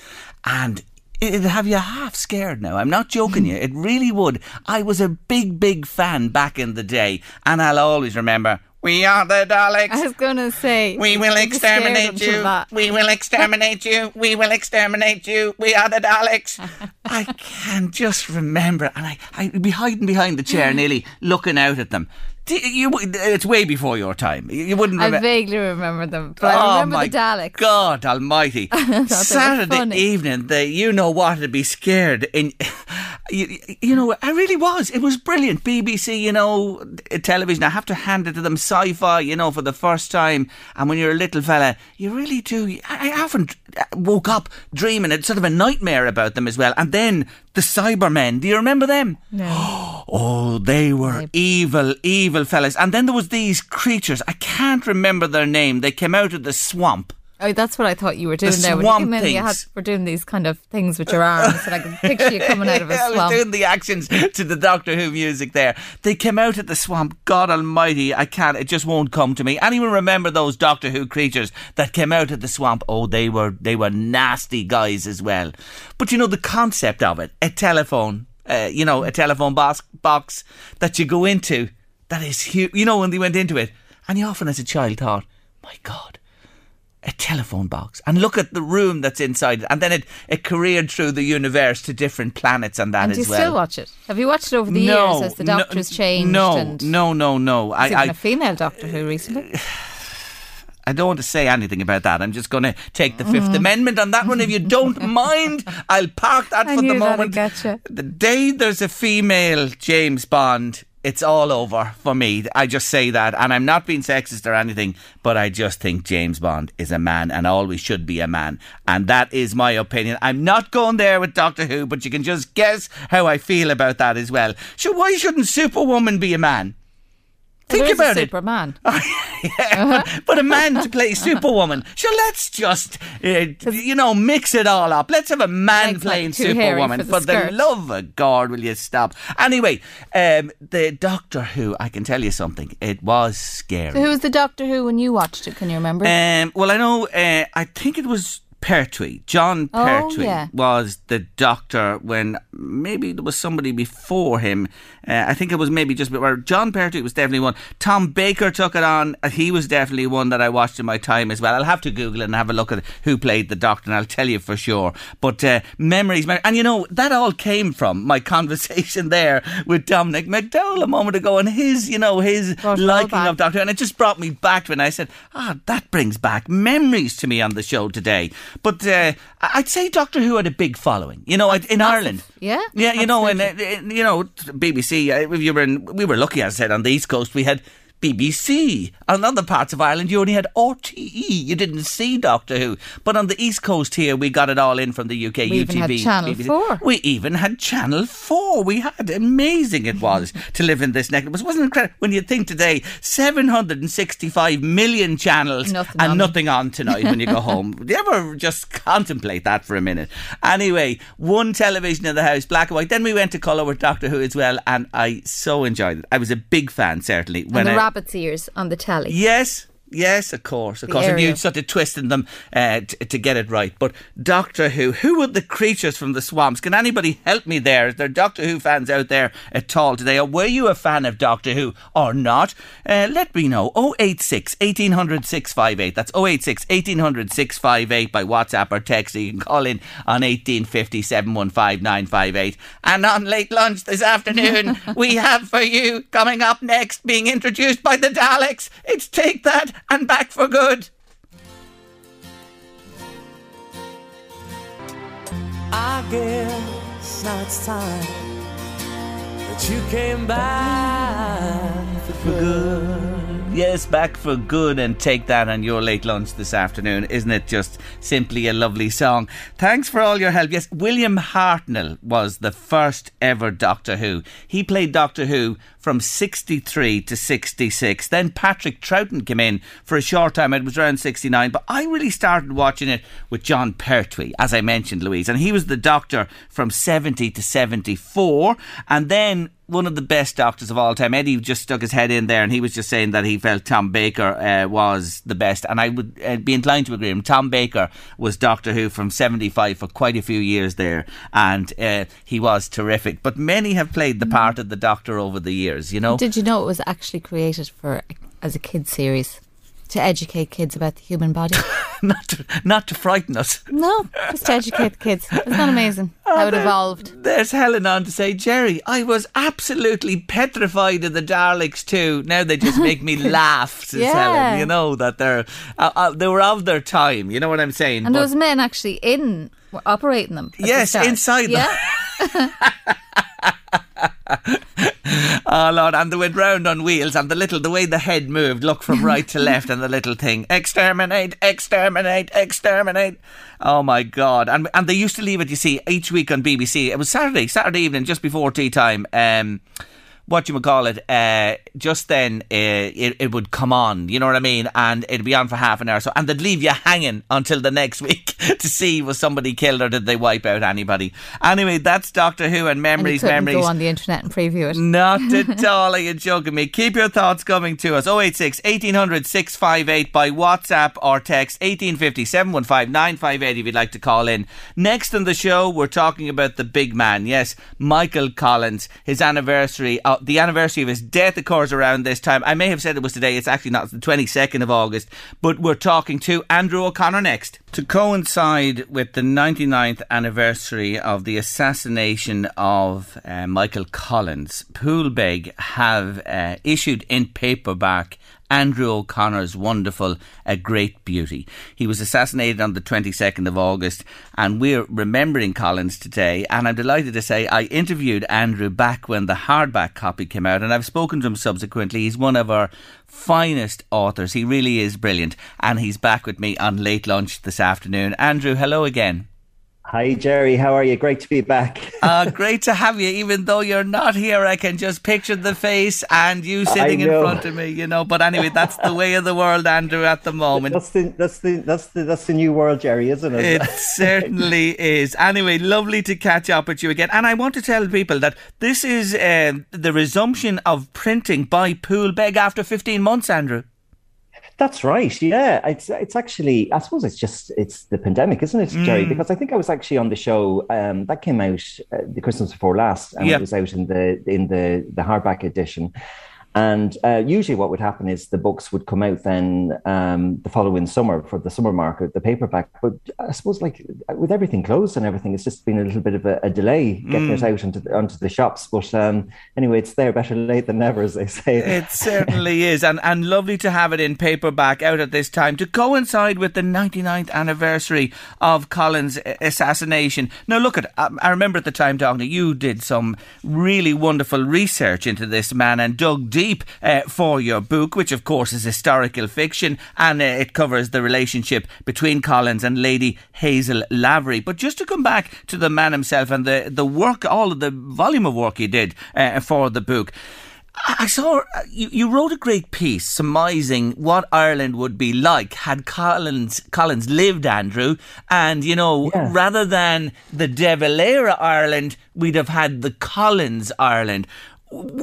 And it'd have you half scared now. I'm not joking you. It really would. I was a big, big fan back in the day. And I'll always remember we are the Daleks. I was going to say. We will exterminate you. We will exterminate you. We will exterminate you. We are the Daleks. I can just remember, and I, I'd be hiding behind the chair nearly looking out at them. You, it's way before your time. You wouldn't. Remember. I vaguely remember them, but oh I remember my the Daleks. God Almighty! Saturday evening, they, you know what? To be scared in you, you know, I really was. It was brilliant. BBC, you know, television. I have to hand it to them. Sci-fi, you know, for the first time. And when you're a little fella, you really do. I often woke up dreaming. It's sort of a nightmare about them as well. And then the Cybermen. Do you remember them? No. Oh, they were evil, evil fellas. And then there was these creatures. I can't remember their name. They came out of the swamp. Oh, that's what I thought you were doing the there. Swamp when you you had, were doing these kind of things with your arms, and I can picture you coming out of a swamp. I was doing the actions to the Doctor Who music there. They came out of the swamp. God Almighty, I can't. It just won't come to me. Anyone remember those Doctor Who creatures that came out of the swamp? Oh, they were they were nasty guys as well. But you know the concept of it, a telephone, uh, you know, a telephone box box that you go into. That is huge. You know when they went into it, and you often as a child thought, my God a telephone box and look at the room that's inside it. And then it, it careered through the universe to different planets and that and as well. Do you still watch it? Have you watched it over the no, years as the Doctor's no, changed? No, and no, no, no. I, I, a female Doctor Who recently? I don't want to say anything about that. I'm just going to take the 5th mm. Amendment on that one. If you don't mind, I'll park that I for the moment. The day there's a female James Bond, it's all over for me. I just say that, and I'm not being sexist or anything, but I just think James Bond is a man and always should be a man. And that is my opinion. I'm not going there with Doctor Who, but you can just guess how I feel about that as well. So, why shouldn't Superwoman be a man? Think there about it. Superman. yeah, uh-huh. but a man to play Superwoman. So let's just, uh, you know, mix it all up. Let's have a man playing like Superwoman. For, the, for the, love of God, will you stop? Anyway, um, the Doctor Who, I can tell you something. It was scary. So who was the Doctor Who when you watched it? Can you remember? Um, well, I know, uh, I think it was Pertwee, Jon Oh, Pertwee, yeah. was the doctor when maybe there was somebody before him. Uh, I think it was maybe just before. Jon Pertwee was definitely one. Tom Baker took it on. Uh, He was definitely one that I watched in my time as well. I'll have to Google it and have a look at who played the doctor, and I'll tell you for sure. But uh, memories, mem- and you know that all came from my conversation there with Dominic McDowell a moment ago, and his, you know, his Brought liking of Doctor, and it just brought me back to it. I said, ah, that brings back memories to me on the show today. But uh, I'd say Doctor Who had a big following. You know, in Ireland. Yeah, yeah. You know, and uh, you know, BBC. Uh, if were in, we were lucky, as I said, on the East Coast, we had BBC. On other parts of Ireland, you only had RTE. You didn't see Doctor Who. But on the East Coast here, we got it all in from the UK. We UTV, even had Channel BBC. 4. We even had Channel 4. We had amazing it was to live in this neck. It was, wasn't incredible. When you think today, 765 million channels Nothing and on. nothing on tonight when you go home. Do you ever just contemplate that for a minute? Anyway, one television in the house, black and white. Then we went to colour with Doctor Who as well, and I so enjoyed it. I was a big fan, certainly. the I, on the telly. Yes. Yes, of course, of The course. And area. you sort of twisting them uh, t- to get it right. But Doctor Who, who were the creatures from the swamps? Can anybody help me there? Is there Doctor Who fans out there at all today? Or were you a fan of Doctor Who or not? Uh, let me know. 086 1800 658. That's 086 1800 658 by WhatsApp or text. You can call in on 1850 715 958. And on late lunch this afternoon, we have for you coming up next, being introduced by the Daleks. It's Take That and Back for Good. I guess now it's time that you came back for good. Yes, back for good and take that on your late lunch this afternoon. Isn't it just simply a lovely song? Thanks for all your help. Yes, William Hartnell was the first ever Doctor Who. He played Doctor Who from 63 to 66. Then Patrick Troughton came in for a short time. It was around 69, but I really started watching it with Jon Pertwee, as I mentioned, Louise. And he was the Doctor from 70 to 74. And then one of the best doctors of all time. Eddie just stuck his head in there and he was just saying that he felt Tom Baker uh, was the best. And I would uh, be inclined to agree with him. Tom Baker was Doctor Who from 75 for quite a few years there. And uh, he was terrific. But many have played the part of the Doctor over the years, you know? Did you know it was actually created for as a kids series to educate kids about the human body? not, to, not to frighten us. no, just to educate the kids. Isn't that amazing? How it there- evolved. There's Helen on to say, Jerry, I was absolutely petrified of the Daleks too. Now they just make me laugh, says Yeah. Helen. You know that they're uh, uh, they were of their time. You know what I'm saying? And But- was men actually in were operating them. the Yes, start. inside them. Yeah, Oh Lord, and they went round on wheels, and the little, the way the head moved, look from right to left, and the little thing, exterminate, exterminate, exterminate. Oh my God! And and they used to leave it, you see, each week on BBC. It was Saturday, Saturday evening, just before tea time. Um, what you would call it? Uh, just then, uh, it, it would come on. You know what I mean? And it'd be on for half an hour. So, and they'd leave you hanging until the next week to see was somebody killed or did they wipe out anybody. Anyway, that's Doctor Who and and you memories, couldn't memories. go on the internet and preview it. Not at all. Are you joking me? Keep your thoughts coming to us. 086 1800 658 by WhatsApp or text 1850 715 958 if you'd like to call in. Next on the show, we're talking about the big man. Yes, Michael Collins. His anniversary, uh, the anniversary of his death occurs around this time. I may have said it was today. It's actually not. It's the 22nd of August. But we're talking to Andrew O'Connor next. To coincide with the 99th anniversary of the assassination of uh, Michael Collins, Poolbeg have uh, issued in paperback Andrew O'Connor's wonderful A Great Beauty. He was assassinated on the 22nd of August, and we're remembering Collins today. And I'm delighted to say I interviewed Andrew back when the hardback copy came out, and I've spoken to him subsequently. He's one of our finest authors. He really is brilliant, and he's back with me on late lunch this afternoon. Andrew, hello again. Hi, Jerry. How are you? Great to be back. Uh, great to have you. Even though you're not here, I can just picture the face and you sitting in front of me, you know. But anyway, that's the way of the world, Andrew, at the moment. That's the that's the that's the that's the new world, Jerry, isn't it? It certainly is. Anyway, lovely to catch up with you again. And I want to tell people that this is um, the resumption of printing by Poolbeg after 15 months, Andrew. That's right. Yeah, it's it's actually I suppose it's just it's the pandemic, isn't it, Jerry? Because I think I was actually on the show um, that came out uh, the Christmas before last, and Yeah. it was out in the in the the hardback edition. And uh, usually, what would happen is the books would come out then um, the following summer for the summer market, the paperback. But I suppose, like with everything closed and everything, it's just been a little bit of a, a delay getting mm. it out into the, onto the shops. But um, anyway, it's there, better late than never, as they say. It certainly is, and and lovely to have it in paperback out at this time to coincide with the 99th anniversary of Collins' assassination. Now, look at I remember at the time, Dagny, you did some really wonderful research into this man and dug deep deep uh, for your book, which of course is historical fiction and uh, it covers the relationship between Collins and Lady Hazel Lavery. But just to come back to the man himself and the, the work, all of the volume of work he did uh, for the book. I saw uh, you, you wrote a great piece surmising what Ireland would be like had Collins Collins lived, Andrew, and you know yeah. rather than the De Valera Ireland, we'd have had the Collins Ireland.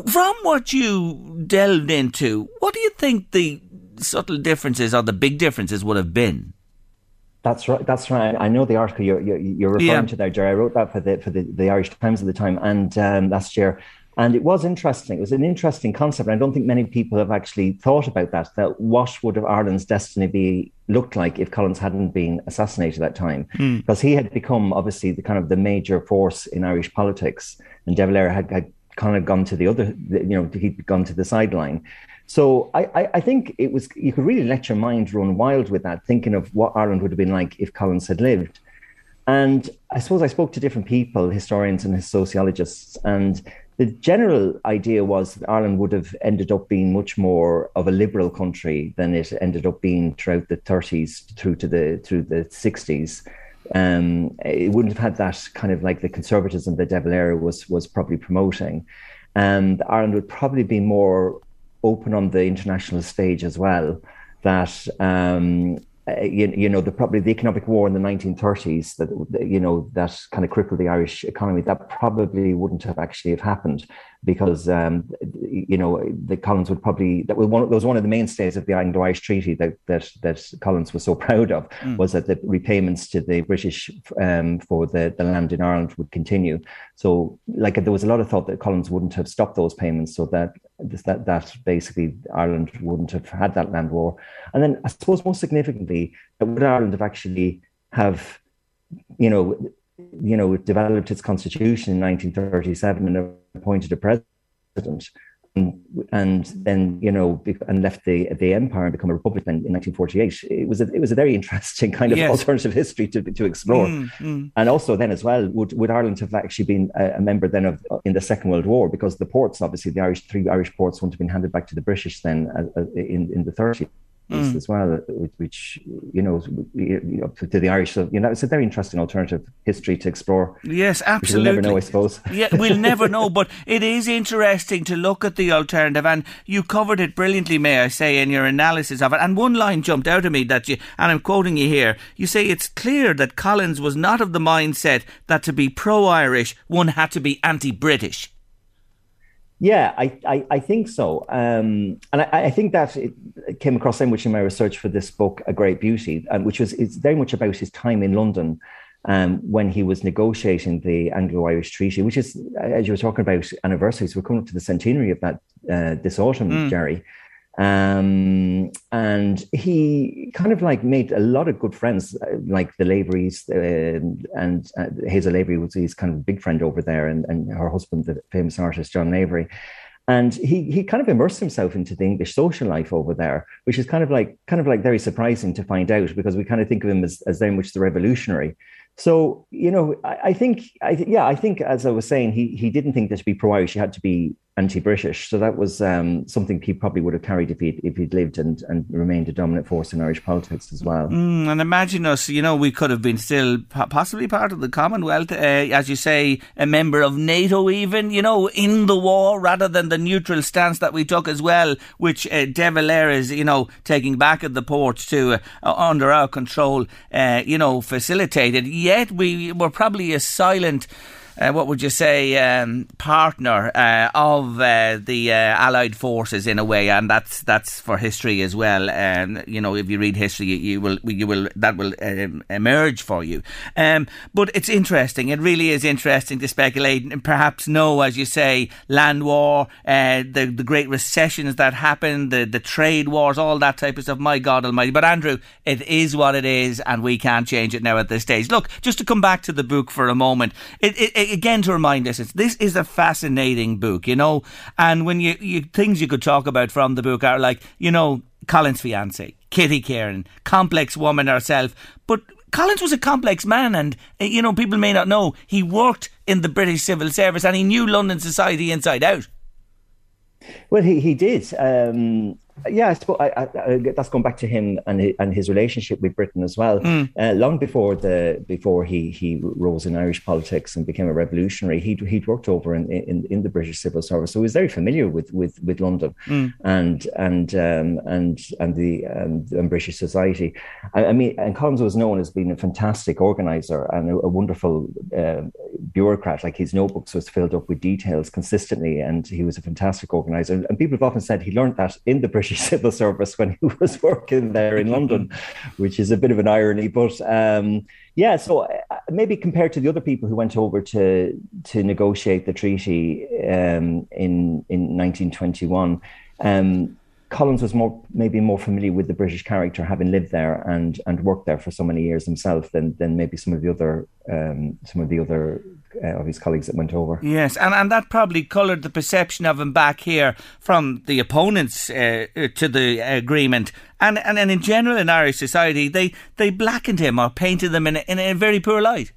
From what you delved into, what do you think the subtle differences or the big differences would have been? That's right. That's right. I know the article you're, you're, you're referring yeah. to there, Jerry. I wrote that for the for the, the Irish Times at the time, and um, last year, and it was interesting. It was an interesting concept. I don't think many people have actually thought about that. That what would have Ireland's destiny be looked like if Collins hadn't been assassinated at that time? Mm. Because he had become obviously the kind of the major force in Irish politics, and De Valera had, had kind of gone to the other, you know, he'd gone to the sideline. So I, I, I, think it was you could really let your mind run wild with that, thinking of what Ireland would have been like if Collins had lived. And I suppose I spoke to different people, historians and sociologists, and the general idea was that Ireland would have ended up being much more of a liberal country than it ended up being throughout the 30s through to the through the 60s um, it wouldn't have had that kind of like the conservatism that De Valera was was probably promoting, and Ireland would probably be more open on the international stage as well. That um, uh, you, you, know the probably the economic war in the 1930s that you know that kind of crippled the Irish economy that probably wouldn't have actually have happened because um, you know the Collins would probably that was one that was one of the mainstays of the Anglo-Irish Treaty that that that Collins was so proud of mm. was that the repayments to the British um, for the the land in Ireland would continue. So like there was a lot of thought that Collins wouldn't have stopped those payments, so that that that basically Ireland wouldn't have had that land war. And then I suppose most significantly, would Ireland have actually have you know you know, developed its constitution in 1937 and appointed a president. And, then you know and left the the empire and become a republic in, in 1948 it was a, it was a very interesting kind of yes. alternative history to to explore mm, mm. and also then as well would would Ireland have actually been a, a, member then of in the Second World War because the ports obviously the Irish three Irish ports wouldn't have been handed back to the British then uh, uh in in the 30s mm. as well, which you know, to the Irish. So you know, it's a very interesting alternative history to explore. Yes, absolutely. We'll never know, I suppose. yeah, we'll never know, but it is interesting to look at the alternative, and you covered it brilliantly, may I say, in your analysis of it. And one line jumped out at me that you, and I'm quoting you here. You say it's clear that Collins was not of the mindset that to be pro-Irish, one had to be anti-British. Yeah, I, I, I, think so. Um, and I, I, think that it came across so much in my research for this book, A Great Beauty, um, which was it's very much about his time in London um, when he was negotiating the Anglo-Irish Treaty, which is, as you were talking about anniversaries, we're coming up to the centenary of that uh, this autumn, mm. Jerry. Um, and he kind of like made a lot of good friends, uh, like the Laverys, uh, and uh, Hazel Lavery was his kind of big friend over there, and, and her husband, the famous artist John Lavery. And he he kind of immersed himself into the English social life over there, which is kind of like kind of like very surprising to find out because we kind of think of him as, as very much the revolutionary. So you know, I, I think, I th- yeah, I think as I was saying, he he didn't think that to be pro-Irish, you had to be anti-British. So that was um, something he probably would have carried if he'd if he'd lived and and remained a dominant force in Irish politics as well. Mm, and imagine us, you know, we could have been still possibly part of the Commonwealth, uh, as you say, a member of NATO, even you know, in the war rather than the neutral stance that we took as well, which uh, De Valera is, you know, taking back at the ports to uh, under our control, uh, you know, facilitated. Yet we were probably a silent uh, what would you say, um, partner uh, of uh, the uh, Allied forces in a way, and that's that's for history as well. And you know, if you read history, you, you will you will that will um, emerge for you. Um, but it's interesting. It really is interesting to speculate and perhaps know, as you say, land war, uh, the the great recessions that happened, the the trade wars, all that type of stuff. My God Almighty! But Andrew, it is what it is, and we can't change it now at this stage. Look, just to come back to the book for a moment, it, it, it, again to remind us, this is a fascinating book, you know. And when you, you things you could talk about from the book are like, you know, Collins' fiance, Kitty Kiernan, complex woman herself, but Collins was a complex man, and uh, you know people may not know he worked in the British Civil Service and he knew London society inside out. Well, he he did. Um, yeah, I suppose I, I, that's going back to him and his, and his relationship with Britain as well. Mm. Uh, long before the before he he rose in Irish politics and became a revolutionary, he'd he'd worked over in, in, in the British civil service, so he was very familiar with with, with London mm. and and um, and and the um, and British society. I, I, mean, and Collins was known as being a fantastic organizer and a, a wonderful uh, bureaucrat. Like his notebooks was filled up with details consistently, and he was a fantastic organizer. And, and people have often said he learned that in the British British civil service when he was working there in London, which is a bit of an irony. But um, yeah, so uh, maybe compared to the other people who went over to to negotiate the treaty um, in in 1921. Um, Collins was more maybe more familiar with the British character, having lived there and and worked there for so many years himself, than than maybe some of the other um, some of the other uh, of his colleagues that went over. Yes, and, and that probably coloured the perception of him back here from the opponents uh, to the agreement. And, and and in general in Irish society, they, they blackened him or painted them in a, in a very poor light.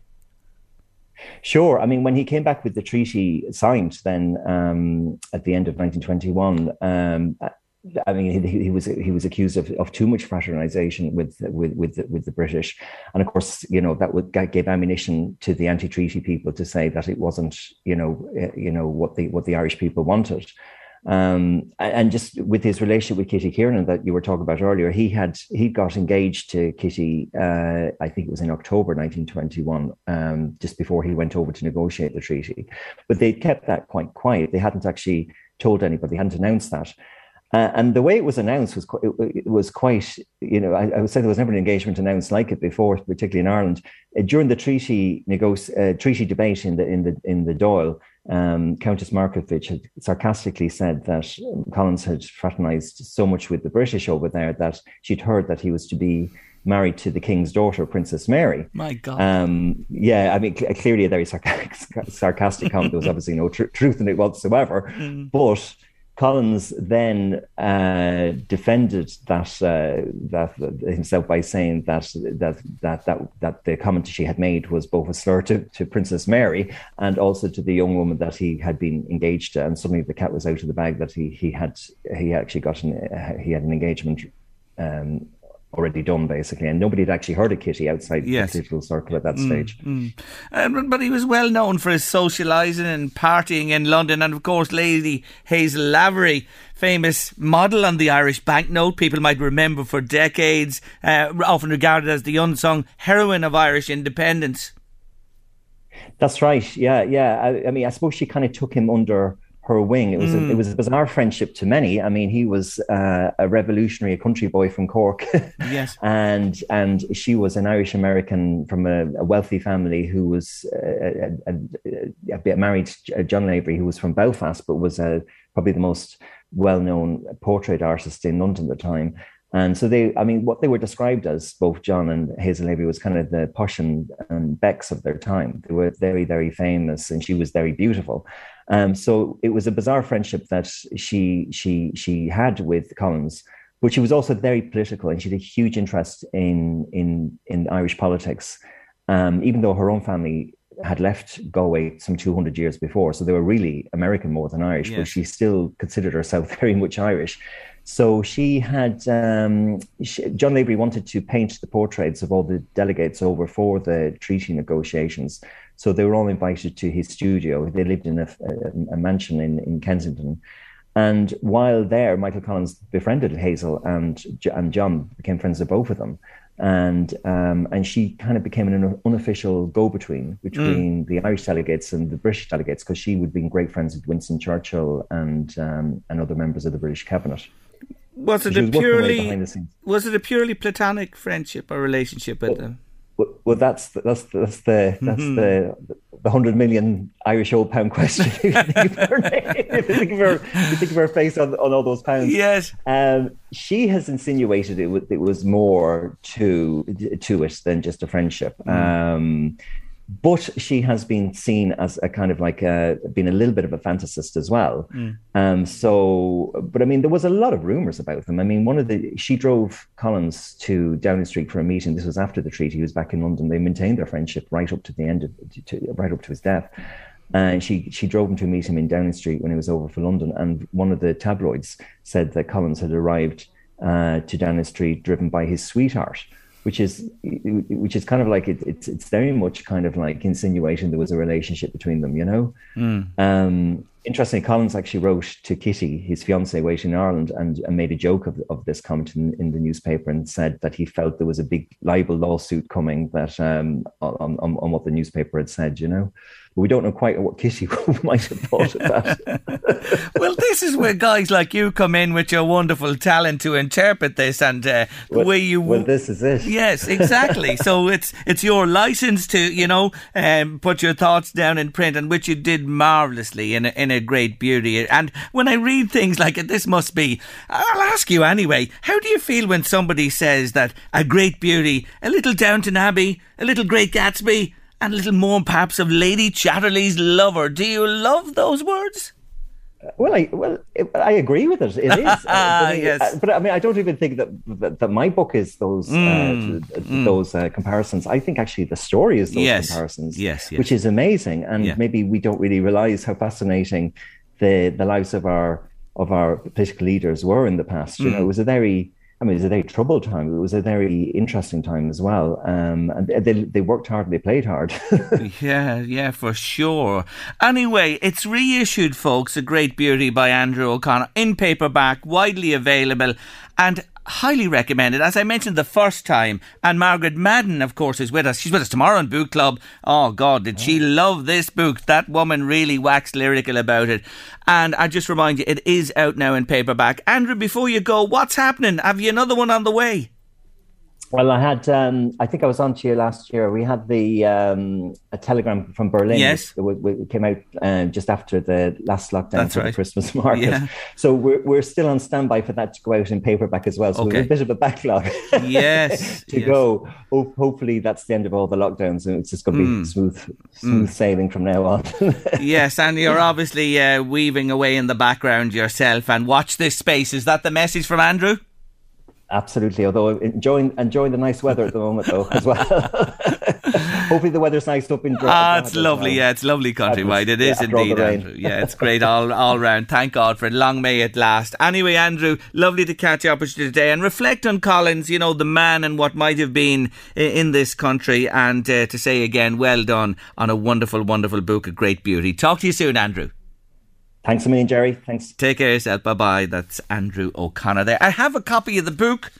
Sure. I mean, when he came back with the treaty signed, then um, at the end of 1921, um, I mean, he, he, was he was accused of, of too much fraternization with with with the, with the British, and of course, you know that would, gave ammunition to the anti-treaty people to say that it wasn't, you know, eh, you know what the what the Irish people wanted, um, and just with his relationship with Kitty Kiernan that you were talking about earlier, he had he got engaged to Kitty. Uh, I think it was in October 1921, um, just before he went over to negotiate the treaty, but they kept that quite quiet. They hadn't actually told anybody. They hadn't announced that. Uh, and the way it was announced was quite, it, was quite, you know, I, I, would say there was never an engagement announced like it before, particularly in Ireland. Uh, during the treaty negoci- uh, treaty debate in the in the in the Dáil, um, Countess Markievicz had sarcastically said that Collins had fraternized so much with the British over there that she'd heard that he was to be married to the king's daughter, Princess Mary. My God. Um, yeah, I mean, cl- clearly a very sarcastic, sarcastic comment. There was obviously no tr- truth in it whatsoever, mm. but Collins then uh, defended that, uh, that himself by saying that that that that that the comment she had made was both a slur to, to Princess Mary and also to the young woman that he had been engaged to, and suddenly the cat was out of the bag that he he had he actually got an he had an engagement um, already done, basically, and nobody had actually heard of Kitty outside yes. the political circle at that mm, stage. Mm. Uh, but he was well known for his socialising and partying in London, and of course, Lady Hazel Lavery, famous model on the Irish banknote, people might remember for decades, uh, often regarded as the unsung heroine of Irish independence. That's right. Yeah, yeah. I, I mean, I suppose she kind of took him under her wing. It was mm. a, it was a bizarre friendship to many. I mean, he was uh, a revolutionary, a country boy from Cork, yes, and and she was an Irish American from a, a, wealthy family who was uh, a, married John Lavery, who was from Belfast, but was probably the most well-known portrait artist in London at the time. And so they, I mean, what they were described as, both John and Hazel Lavery, was kind of the posh and, and becks of their time. They were very, very famous, and she was very beautiful. Um, so it was a bizarre friendship that she she she had with Collins, but she was also very political, and she had a huge interest in in in Irish politics. Um, even though her own family had left Galway some 200 years before, so they were really American more than Irish, yes. but she still considered herself very much Irish. So she had um, she, John Lavery wanted to paint the portraits of all the delegates over for the treaty negotiations. So they were all invited to his studio. They lived in a, a, a mansion in, in Kensington. And while there, Michael Collins befriended Hazel and and John became friends of both of them. and um, and she kind of became an unofficial go-between between mm. the Irish delegates and the British delegates because she would be great friends with Winston Churchill and um, and other members of the British cabinet. Was it a purely was it a purely platonic friendship or relationship with well, them? Well, well, that's the, that's the, that's the that's mm-hmm. the the hundred million Irish old pound question. if you think of her, if you think of her, you think of her face on, on all those pounds. Yes. Um, she has insinuated it, it was more to to it than just a friendship. Mm. Um, but she has been seen as a kind of like a, being a little bit of a fantasist as well. Mm. Um, so, but I mean, there was a lot of rumors about them. I mean, one of the she drove Collins to Downing Street for a meeting. This was after the treaty. He was back in London. They maintained their friendship right up to the end of to, right up to his death. And she she drove him to meet him in Downing Street when he was over for London. And one of the tabloids said that Collins had arrived uh, to Downing Street driven by his sweetheart which is which is kind of like it, it's it's very much kind of like insinuating there was a relationship between them, you know. Mm. Um, interestingly, Collins actually wrote to Kitty, his fiancee, waiting in Ireland, and, and made a joke of, of this comment in, in the newspaper and said that he felt there was a big libel lawsuit coming that um, on, on, on what the newspaper had said, you know we don't know quite what Kitty might have thought of that. well, this is where guys like you come in with your wonderful talent to interpret this and uh, the well, way you. Well, this is it. Yes, exactly. so it's it's your license to you know um, put your thoughts down in print, and which you did marvelously in a, in a great beauty. And when I read things like it, this must be. I'll ask you anyway. How do you feel when somebody says that a great beauty, a little Downton Abbey, a little Great Gatsby? And a little more perhaps of Lady Chatterley's lover. Do you love those words? Well, I well, I agree with it. It is, uh, but, yes. I, but I mean, I don't even think that that, that my book is those uh, mm, uh, mm. those uh, comparisons. I think actually the story is those yes. comparisons, yes, yes, which is amazing. And yeah. maybe we don't really realize how fascinating the the lives of our of our political leaders were in the past. You mm. know, it was a very I mean, it was a very troubled time. It was a very interesting time as well. Um, and they, they worked hard and they played hard. yeah, yeah, for sure. Anyway, it's reissued, folks. A Great Beauty by Andrew O'Connor in paperback, widely available. And highly recommended. As I mentioned the first time, and Margaret Madden, of course, is with us. She's with us tomorrow in Book Club. Oh, God, did she oh. love this book? That woman really waxed lyrical about it. And I just remind you, it is out now in paperback. Andrew, before you go, what's happening? Have you another one on the way? Well, I had, um, I think I was on to you last year. We had the um, a telegram from Berlin. Yes, it, came out uh, just after the last lockdown That's for right. the Christmas market. Yeah. So we're we're still on standby for that to go out in paperback as well. So okay. we have a bit of a backlog. yes, to yes. go. Oh, hopefully, that's the end of all the lockdowns, and it's just going to be mm. smooth, smooth mm. sailing from now on. yes, and you're obviously uh, weaving away in the background yourself. And watch this space. Is that the message from Andrew? Absolutely. Although enjoying enjoying the nice weather at the moment though as well. Hopefully the weather's nice up in. Ah, it's lovely. Yeah, it's lovely countrywide. It is yeah, indeed, Andrew. Yeah, it's great all all round. Thank God for it. Long may it last. Anyway, Andrew, lovely to catch up with you today and reflect on Collins. You know the man and what might have been in this country, and uh, to say again, well done on a wonderful, wonderful book of great beauty. Talk to you soon, Andrew. Thanks a million, Jerry. Thanks. Take care yourself. Bye bye. That's Andrew O'Connor there. I have a copy of the book.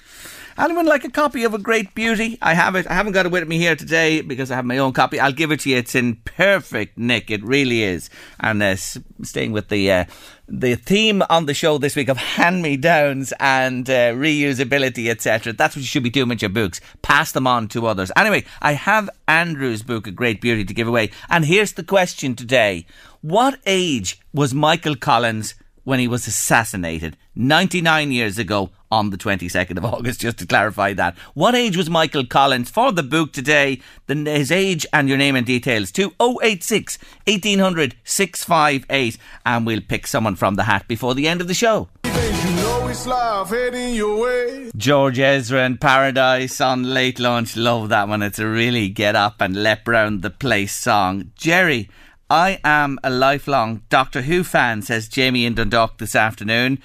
Anyone like a copy of A Great Beauty? I have it. I haven't got it with me here today because I have my own copy. I'll give it to you. It's in perfect nick. It really is. And uh, staying with the uh, the theme on the show this week of hand me downs and uh, reusability, etc. That's what you should be doing with your books. Pass them on to others. Anyway, I have Andrew's book, A Great Beauty, to give away. And here's the question today What age was Michael Collins when he was assassinated 99 years ago on the 22nd of August, just to clarify that. What age was Michael Collins for the book today? The, his age and your name and details to 086 1800 658 and we'll pick someone from the hat before the end of the show. George Ezra and Paradise on late lunch. Love that one. It's a really get up and lep round the place song. Jerry, I am a lifelong Doctor Who fan, says Jamie in Dundalk this afternoon.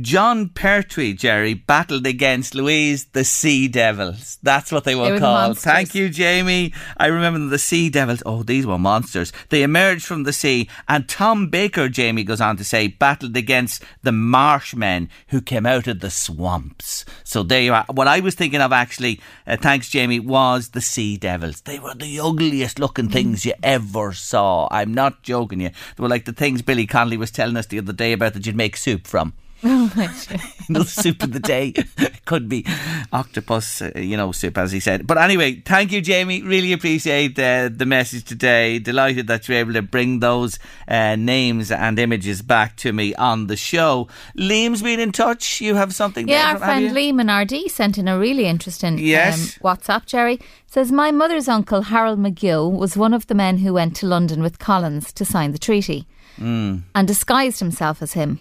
Jon Pertwee, Jerry, battled against Louise the Sea Devils. That's what they were, They the called. monsters. Thank you, Jamie. I remember the Sea Devils. Oh, these were monsters. They emerged from the sea, and Tom Baker, Jamie goes on to say, battled against the Marshmen who came out of the swamps. So there you are. What I was thinking of actually, uh, thanks, Jamie, was the Sea Devils. They were the ugliest looking things you ever saw. I'm not joking you. They were like the things Billy Connolly was telling us the other day about that you'd make soup from. the soup of the day could be octopus, uh, you know, soup, as he said. But anyway, thank you, Jamie. Really appreciate uh, the message today. Delighted that you're able to bring those uh, names and images back to me on the show. Liam's been in touch. You have something Yeah, there our friend you? Liam in Ardee sent in a really interesting Yes. um, WhatsApp, Jerry. Says, My mother's uncle, Harold McGill, was one of the men who went to London with Collins to sign the treaty Mm. and disguised himself as him.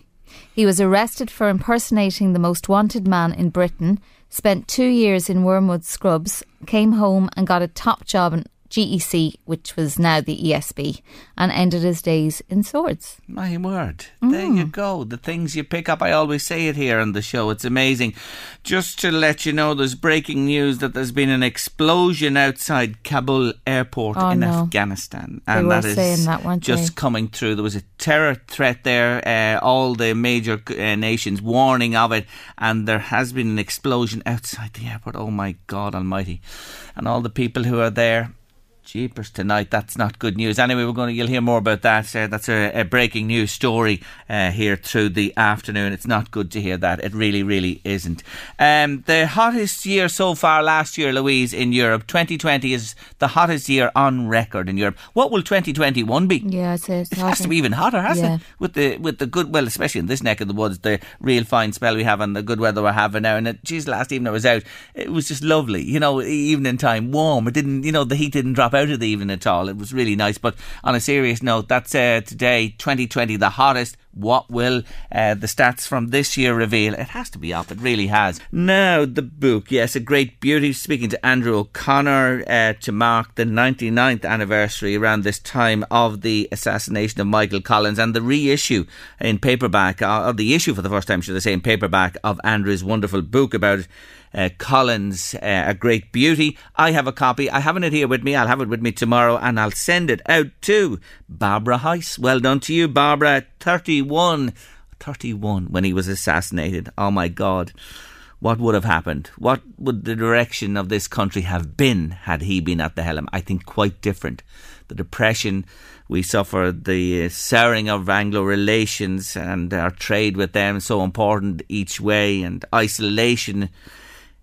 He was arrested for impersonating the most wanted man in Britain, spent two years in Wormwood Scrubs, came home and got a top job in GEC, which was now the ESB, and ended his days in Swords. My word. There you go. The things you pick up. I always say it here on the show. It's amazing. Just to let you know, there's breaking news that there's been an explosion outside Kabul airport Oh, in no. Afghanistan. And that is that, just they? coming through. There was a terror threat there. Uh, all the major uh, nations warning of it. And there has been an explosion outside the airport. Oh my God almighty. And all the people who are there. Jeepers tonight, that's not good news. Anyway, we're going to, you'll hear more about that. Uh, that's a, a breaking news story uh, here through the afternoon. It's not good to hear that. It really, really isn't. Um, the hottest year so far last year, Louise, in Europe, 2020 is the hottest year on record in Europe. What will 2021 be? Yeah, it's, it's It has to be even hotter, hasn't Yeah. it? With the with the good, well, especially in this neck of the woods, the real fine spell we have and the good weather we're having now. And it, geez, last evening I was out, it was just lovely. You know, evening time, warm. It didn't, you know, the heat didn't drop out of the evening at all. It was really nice. But on a serious note, that's uh, today, 2020, the hottest. What will uh, the stats from this year reveal? It has to be up. It really has. Now, the book. Yes, a great beauty. Speaking to Andrew O'Connor uh, to mark the 99th anniversary around this time of the assassination of Michael Collins and the reissue in paperback, uh, or the issue for the first time, should I say, in paperback of Andrew's wonderful book about uh, Collins, uh, A Great Beauty. I have a copy. I haven't it here with me. I'll have it with me tomorrow and I'll send it out to Barbara Heiss. Well done to you, Barbara. 31. 31 when he was assassinated. Oh my God. What would have happened? What would the direction of this country have been had he been at the helm? I think quite different. The depression we suffered, the souring of Anglo relations and our trade with them so important each way, and isolation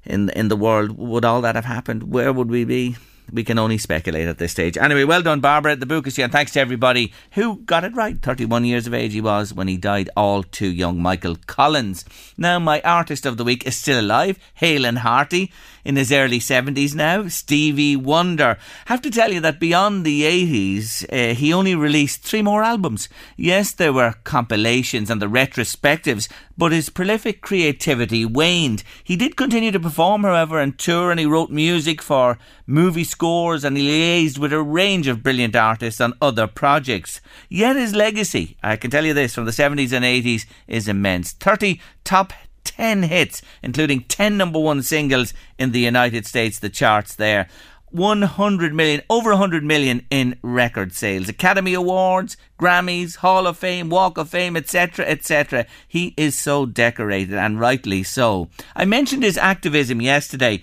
in in the world. Would all that have happened? Where would we be? We can only speculate at this stage. Anyway, well done, Barbara. The book is here, and thanks to everybody who got it right. 31 years of age he was when he died, all too young. Michael Collins. Now, my artist of the week is still alive, hale and hearty, in his early 70s now, Stevie Wonder. Have to tell you that beyond the 80s, uh, he only released three more albums. Yes, there were compilations and the retrospectives, but his prolific creativity waned. He did continue to perform, however, and tour, and he wrote music for movie scores and he liaised with a range of brilliant artists on other projects. Yet his legacy, I can tell you this, from the 70s and 80s is immense. 30 top 10 hits, including 10 number one singles in the United States, the charts there. 100 million, over 100 million in record sales. Academy Awards, Grammys, Hall of Fame, Walk of Fame, etc., etc. He is so decorated, and rightly so. I mentioned his activism yesterday.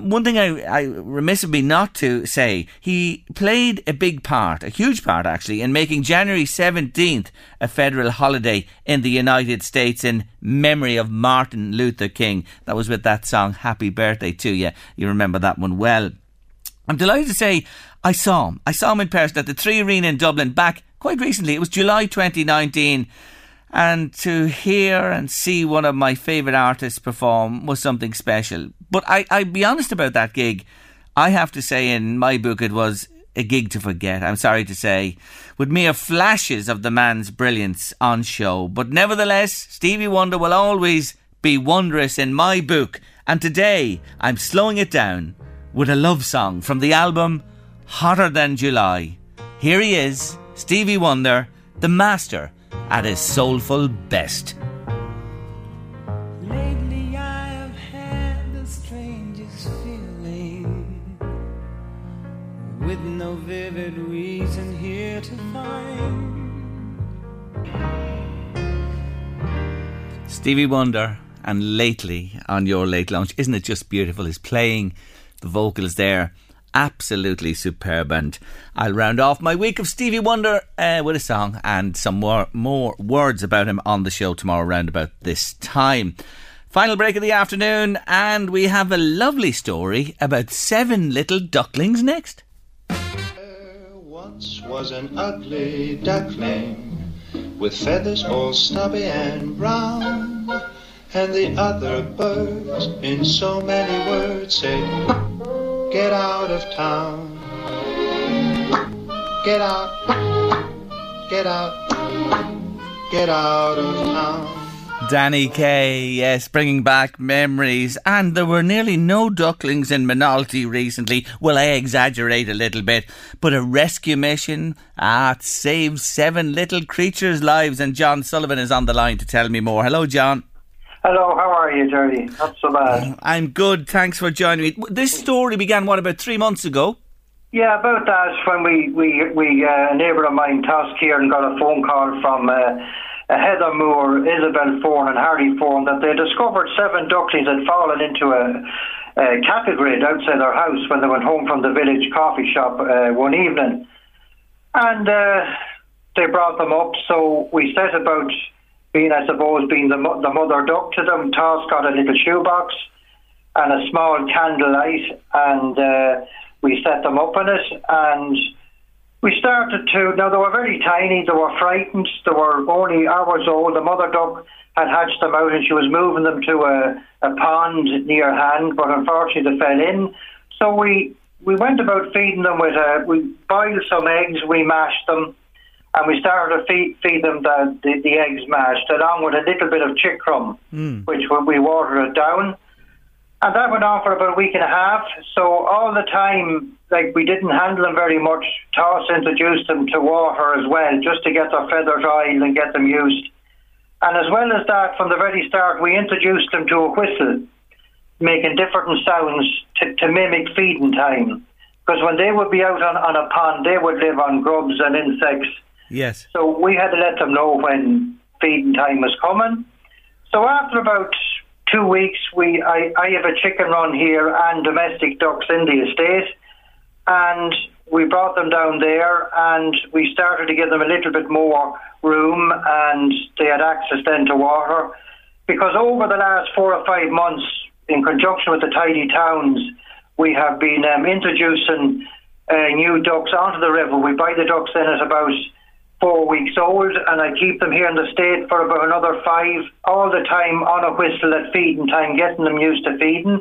One thing I, I remiss of me not to say, he played a big part, a huge part actually, in making January 17th a federal holiday in the United States in memory of Martin Luther King. That was with that song, Happy Birthday to You. You remember that one well. I'm delighted to say I saw him. I saw him in person at the Three Arena in Dublin back quite recently. It was July 2019. And to hear and see one of my favourite artists perform was something special. But I, I be honest about that gig. I have to say, in my book, it was a gig to forget. I'm sorry to say, with mere flashes of the man's brilliance on show. But nevertheless, Stevie Wonder will always be wondrous in my book. And today, I'm slowing it down with a love song from the album Hotter Than July. Here he is, Stevie Wonder, the master at his soulful best. Lately I have had the strangest feeling with no vivid reason here to find. Stevie Wonder and lately on your late launch, isn't it just beautiful? His playing the vocals there absolutely superb. And I'll round off my week of Stevie Wonder uh, with a song and some more more words about him on the show tomorrow around about this time. Final break of the afternoon, and we have a lovely story about seven little ducklings next. Once was an ugly duckling with feathers all stubby and brown, and the other birds, in so many words, said, Get out of town. Get out. Get out. Get out of town. Danny Kaye, yes, bringing back memories. And there were nearly no ducklings in Moynalty recently. Well, I exaggerate a little bit, but a rescue mission, ah, saved seven little creatures' lives. And John Sullivan is on the line to tell me more. Hello, John. Hello, how are you, Jerry? Not so bad. I'm good. Thanks for joining me. This story began, what, about three months ago? Yeah, about that, when we, we, we uh, a neighbour of mine, Tosk here, and got a phone call from. Uh, Heather Moore, Isabel Foran, and Harry Foran that they discovered seven ducklings had fallen into a, a cattle grid outside their house when they went home from the village coffee shop uh, one evening. And uh, they brought them up, so we set about being, I suppose, being the, the mother duck to them. Toss got a little shoebox and a small candlelight, and uh, we set them up in it. And we started to, now they were very tiny, they were frightened, they were only hours old. The mother duck had hatched them out and she was moving them to a, a pond near hand, but unfortunately they fell in. So we, we went about feeding them with a, we boiled some eggs, we mashed them, and we started to feed, feed them the, the, the eggs mashed, along with a little bit of chick crumb, mm. which we watered it down. And that went on for about a week and a half. So all the time, like we didn't handle them very much. Toss introduced them to water as well, just to get their feathers oiled and get them used. And as well as that, from the very start, we introduced them to a whistle, making different sounds to, to mimic feeding time. Because when they would be out on, on a pond, they would live on grubs and insects. Yes. So we had to let them know when feeding time was coming. So after about two weeks, we I, I have a chicken run here and domestic ducks in the estate, and we brought them down there, and we started to give them a little bit more room, and they had access then to water, because over the last four or five months, in conjunction with the tidy towns, we have been um, introducing uh, new ducks onto the river. We buy the ducks in at about four weeks old, and I keep them here in the state for about another five, all the time on a whistle at feeding time, getting them used to feeding.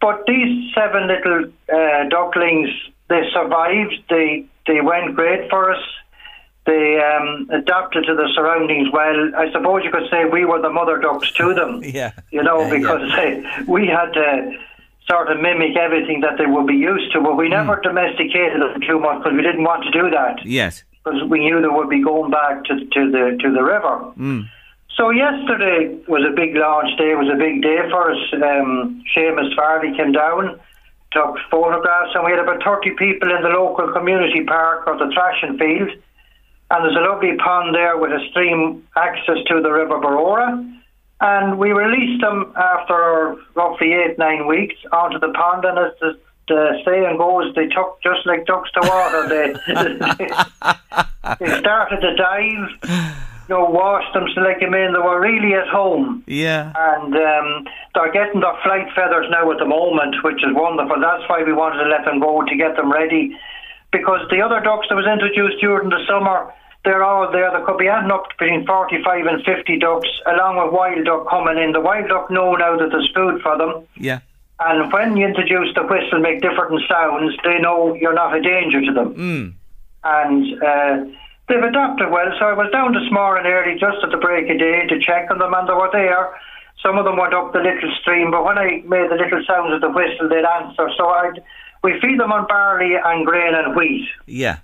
But these seven little uh, ducklings, they survived. They they went great for us. They um, adapted to the surroundings well. I suppose you could say we were the mother ducks to them. yeah, you know, uh, because yeah. they, we had to sort of mimic everything that they would be used to. But we never mm. domesticated them too much because we didn't want to do that. Yes because we knew they would be going back to, to the to the river. Mm. So yesterday was a big launch day. It was a big day for us. Um, Seamus Farley came down, took photographs, and we had about 30 people in the local community park or the thrashing field. And there's a lovely pond there with a stream access to the River Borora. And we released them after roughly eight, nine weeks onto the pond. And as the the saying goes, they took just like ducks to water. They, they started to dive, you know, washed them, select them in. They were really at home. Yeah. And um, they're getting their flight feathers now at the moment, which is wonderful. That's why we wanted to let them go to get them ready. Because the other ducks that was introduced during the summer, they're all there. There could be adding up between 45 and 50 ducks, along with wild duck coming in. The wild duck know now that there's food for them. Yeah. And when you introduce the whistle, make different sounds, they know you're not a danger to them. Mm. And uh, they've adapted well. So I was down this morning early, just at the break of day, to check on them, and they were there. Some of them went up the little stream, but when I made the little sounds of the whistle, they'd answer. So I'd, we feed them on barley and grain and wheat. Yeah.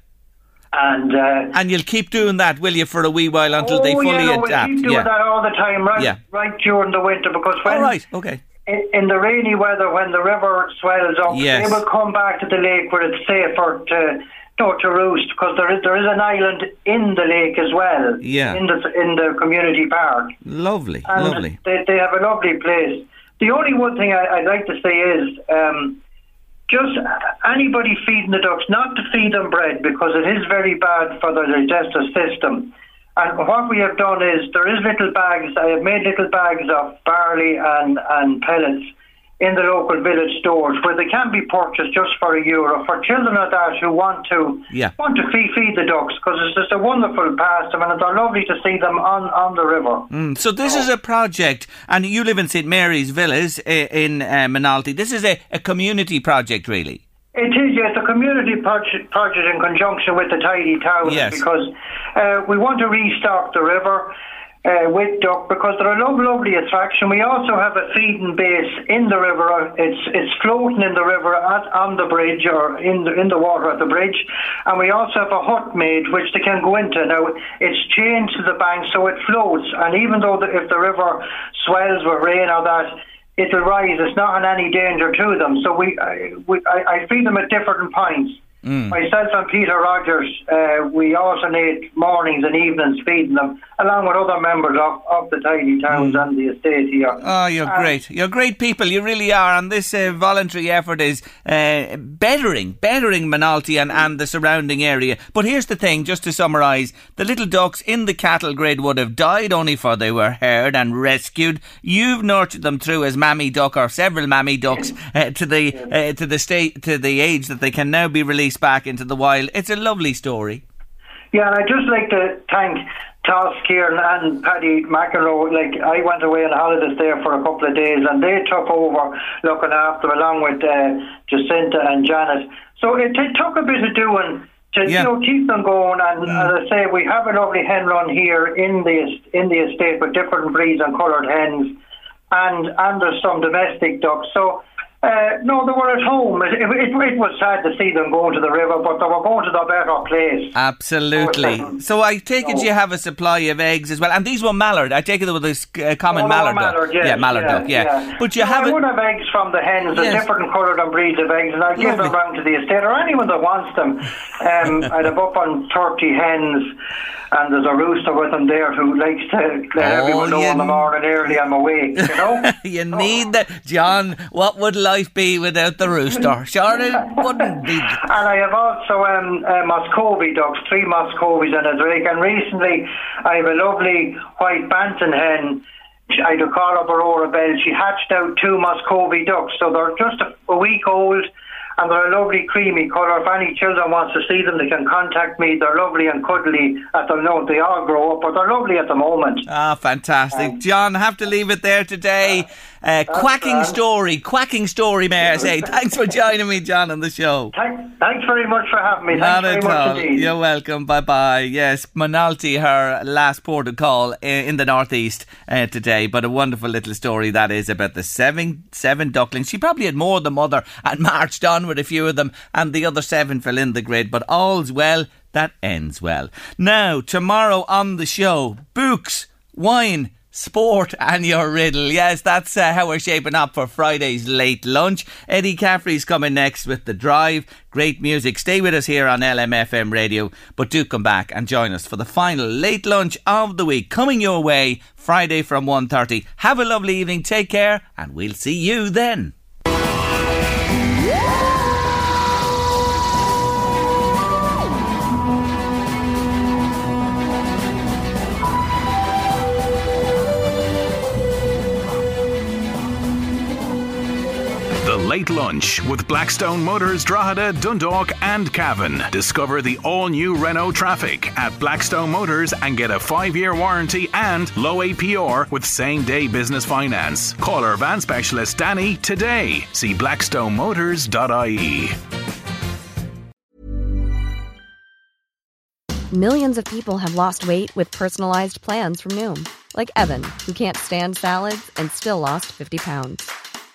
And uh, and you'll keep doing that, will you, for a wee while until oh, they fully yeah, no, adapt? We'll keep doing yeah. that all the time, right? Yeah. Right during the winter, because when all right, okay in, in the rainy weather when the river swells up, Yes. they will come back to the lake where it's safer to no, to roost because there is there is an island in the lake as well. Yeah. In the in the community park. Lovely, And lovely. They, they have a lovely place. The only one thing I, I'd like to say is um, just anybody feeding the ducks, not to feed them bread because it is very bad for their digestive system. And what we have done is there is little bags. I have made little bags of barley and, and pellets in the local village stores where they can be purchased just for a euro for children of that who want to Yeah. want to feed, feed the ducks because it's just a wonderful pastime and it's lovely to see them on, on the river. Mm, so this is a project, and you live in St Mary's Villas in uh, Moynalty. This is a, a community project, really. It is, yes, a community project, project in conjunction with the Tidy Towns Yes. because uh, we want to restock the river uh, with duck because they're a lov- lovely attraction. We also have a feeding base in the river. It's it's floating in the river at, on the bridge or in the in the water at the bridge, and we also have a hut made which they can go into. Now it's chained to the bank so it floats, and even though the, if the river swells with rain or that it'll rise. It's not in any danger to them. So we, we, I, I feed them at different points. Myself and Peter Rogers, uh, we alternate mornings and evenings feeding them, along with other members of, of the Tidy Towns and the estate here. Oh, you're Um, great. You're great people. You really are. And this uh, voluntary effort is uh, bettering, bettering Moynalty and, and the surrounding area. But here's the thing, just to summarise, the little ducks in the cattle grid would have died only for they were heard and rescued. You've nurtured them through as mammy duck or several mammy ducks uh, to the uh, to the state to the age that they can now be released back into the wild. It's a lovely story. Yeah, and I'd just like to thank Toss Kieran and Paddy McEnroe. Like, I went away on holidays there for a couple of days and they took over looking after along with uh, Jacinta and Janet. So it, it took a bit of doing to Yeah. you know keep them going. And as I say, we have a lovely hen run here in the in the estate with different breeds and coloured hens, and and there's some domestic ducks. So. Uh, no, they were at home. It, it, it, was sad to see them going to the river, but they were going to the better place. Absolutely. So I take it you have a supply of eggs as well, and these were mallard. I take it they were this uh, common Oh, mallard, mallard, duck. yes, yeah, mallard duck. Yeah. But you No, have I would have eggs from the hens, Yes. different coloured and breeds of eggs, and I'd give them round to the estate or anyone that wants them. Um, I'd have up on 30 hens, and there's a rooster with them there who likes to let Oh, everyone know yeah. in the morning early I'm awake, you know? you need that, John. What would life be without the rooster? Sure, it wouldn't be. And I have also um, uh, Muscovy ducks, three Muscovies in a drake. And recently, I have a lovely white bantam hen. I do call her Aurora Bell. She hatched out two Muscovy ducks, so they're just a, a week old. And they're a lovely creamy colour. If any children wants to see them, they can contact me. They're lovely and cuddly at the moment. They all grow up, but they're lovely at the moment. Ah, fantastic. John, have to leave it there today. Uh, quacking grand. story, quacking story, may I say. Thanks for joining me, John, on the show. Thank, thanks very much for having me. Not Thanks at very all. much indeed. You're welcome. Bye bye. Yes, Moynalty, her last port of call in the northeast uh, today. But a wonderful little story that is about the seven seven ducklings. She probably had more than mother and marched on with a few of them, and the other seven fell in the grid. But all's well that ends well. Now tomorrow on the show, books, wine. Sport and your riddle. Yes, that's uh, how we're shaping up for Friday's late lunch. Eddie Caffrey's coming next with The Drive. Great music. Stay with us here on LMFM radio, but do come back and join us for the final late lunch of the week coming your way Friday from 1.30. Have a lovely evening. Take care and we'll see you then. Late Lunch with Blackstone Motors, Drogheda, Dundalk, and Cavan. Discover the all new Renault Trafic at Blackstone Motors and get a five year warranty and low APR with same day business finance. Call our van specialist Danny today. See blackstonemotors.ie. Millions of people have lost weight with personalized plans from Noom, like Evan, who can't stand salads and still lost 50 pounds.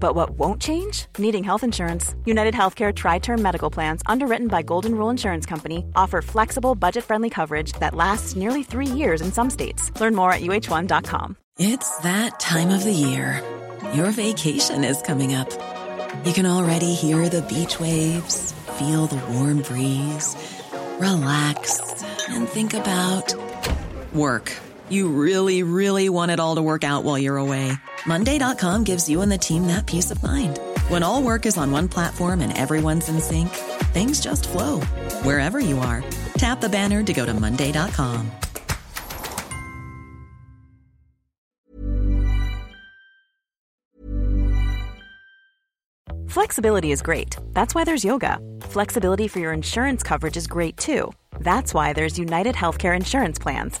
But what won't change? Needing health insurance. United Healthcare Tri Term Medical Plans, underwritten by Golden Rule Insurance Company, offer flexible, budget friendly coverage that lasts nearly three years in some states. Learn more at uh1.com. It's that time of the year. Your vacation is coming up. You can already hear the beach waves, feel the warm breeze, relax, and think about work. You really, really want it all to work out while you're away. Monday.com gives you and the team that peace of mind. When all work is on one platform and everyone's in sync, things just flow wherever you are. Tap the banner to go to Monday.com. Flexibility is great. That's why there's yoga. Flexibility for your insurance coverage is great too. That's why there's United Healthcare Insurance Plans.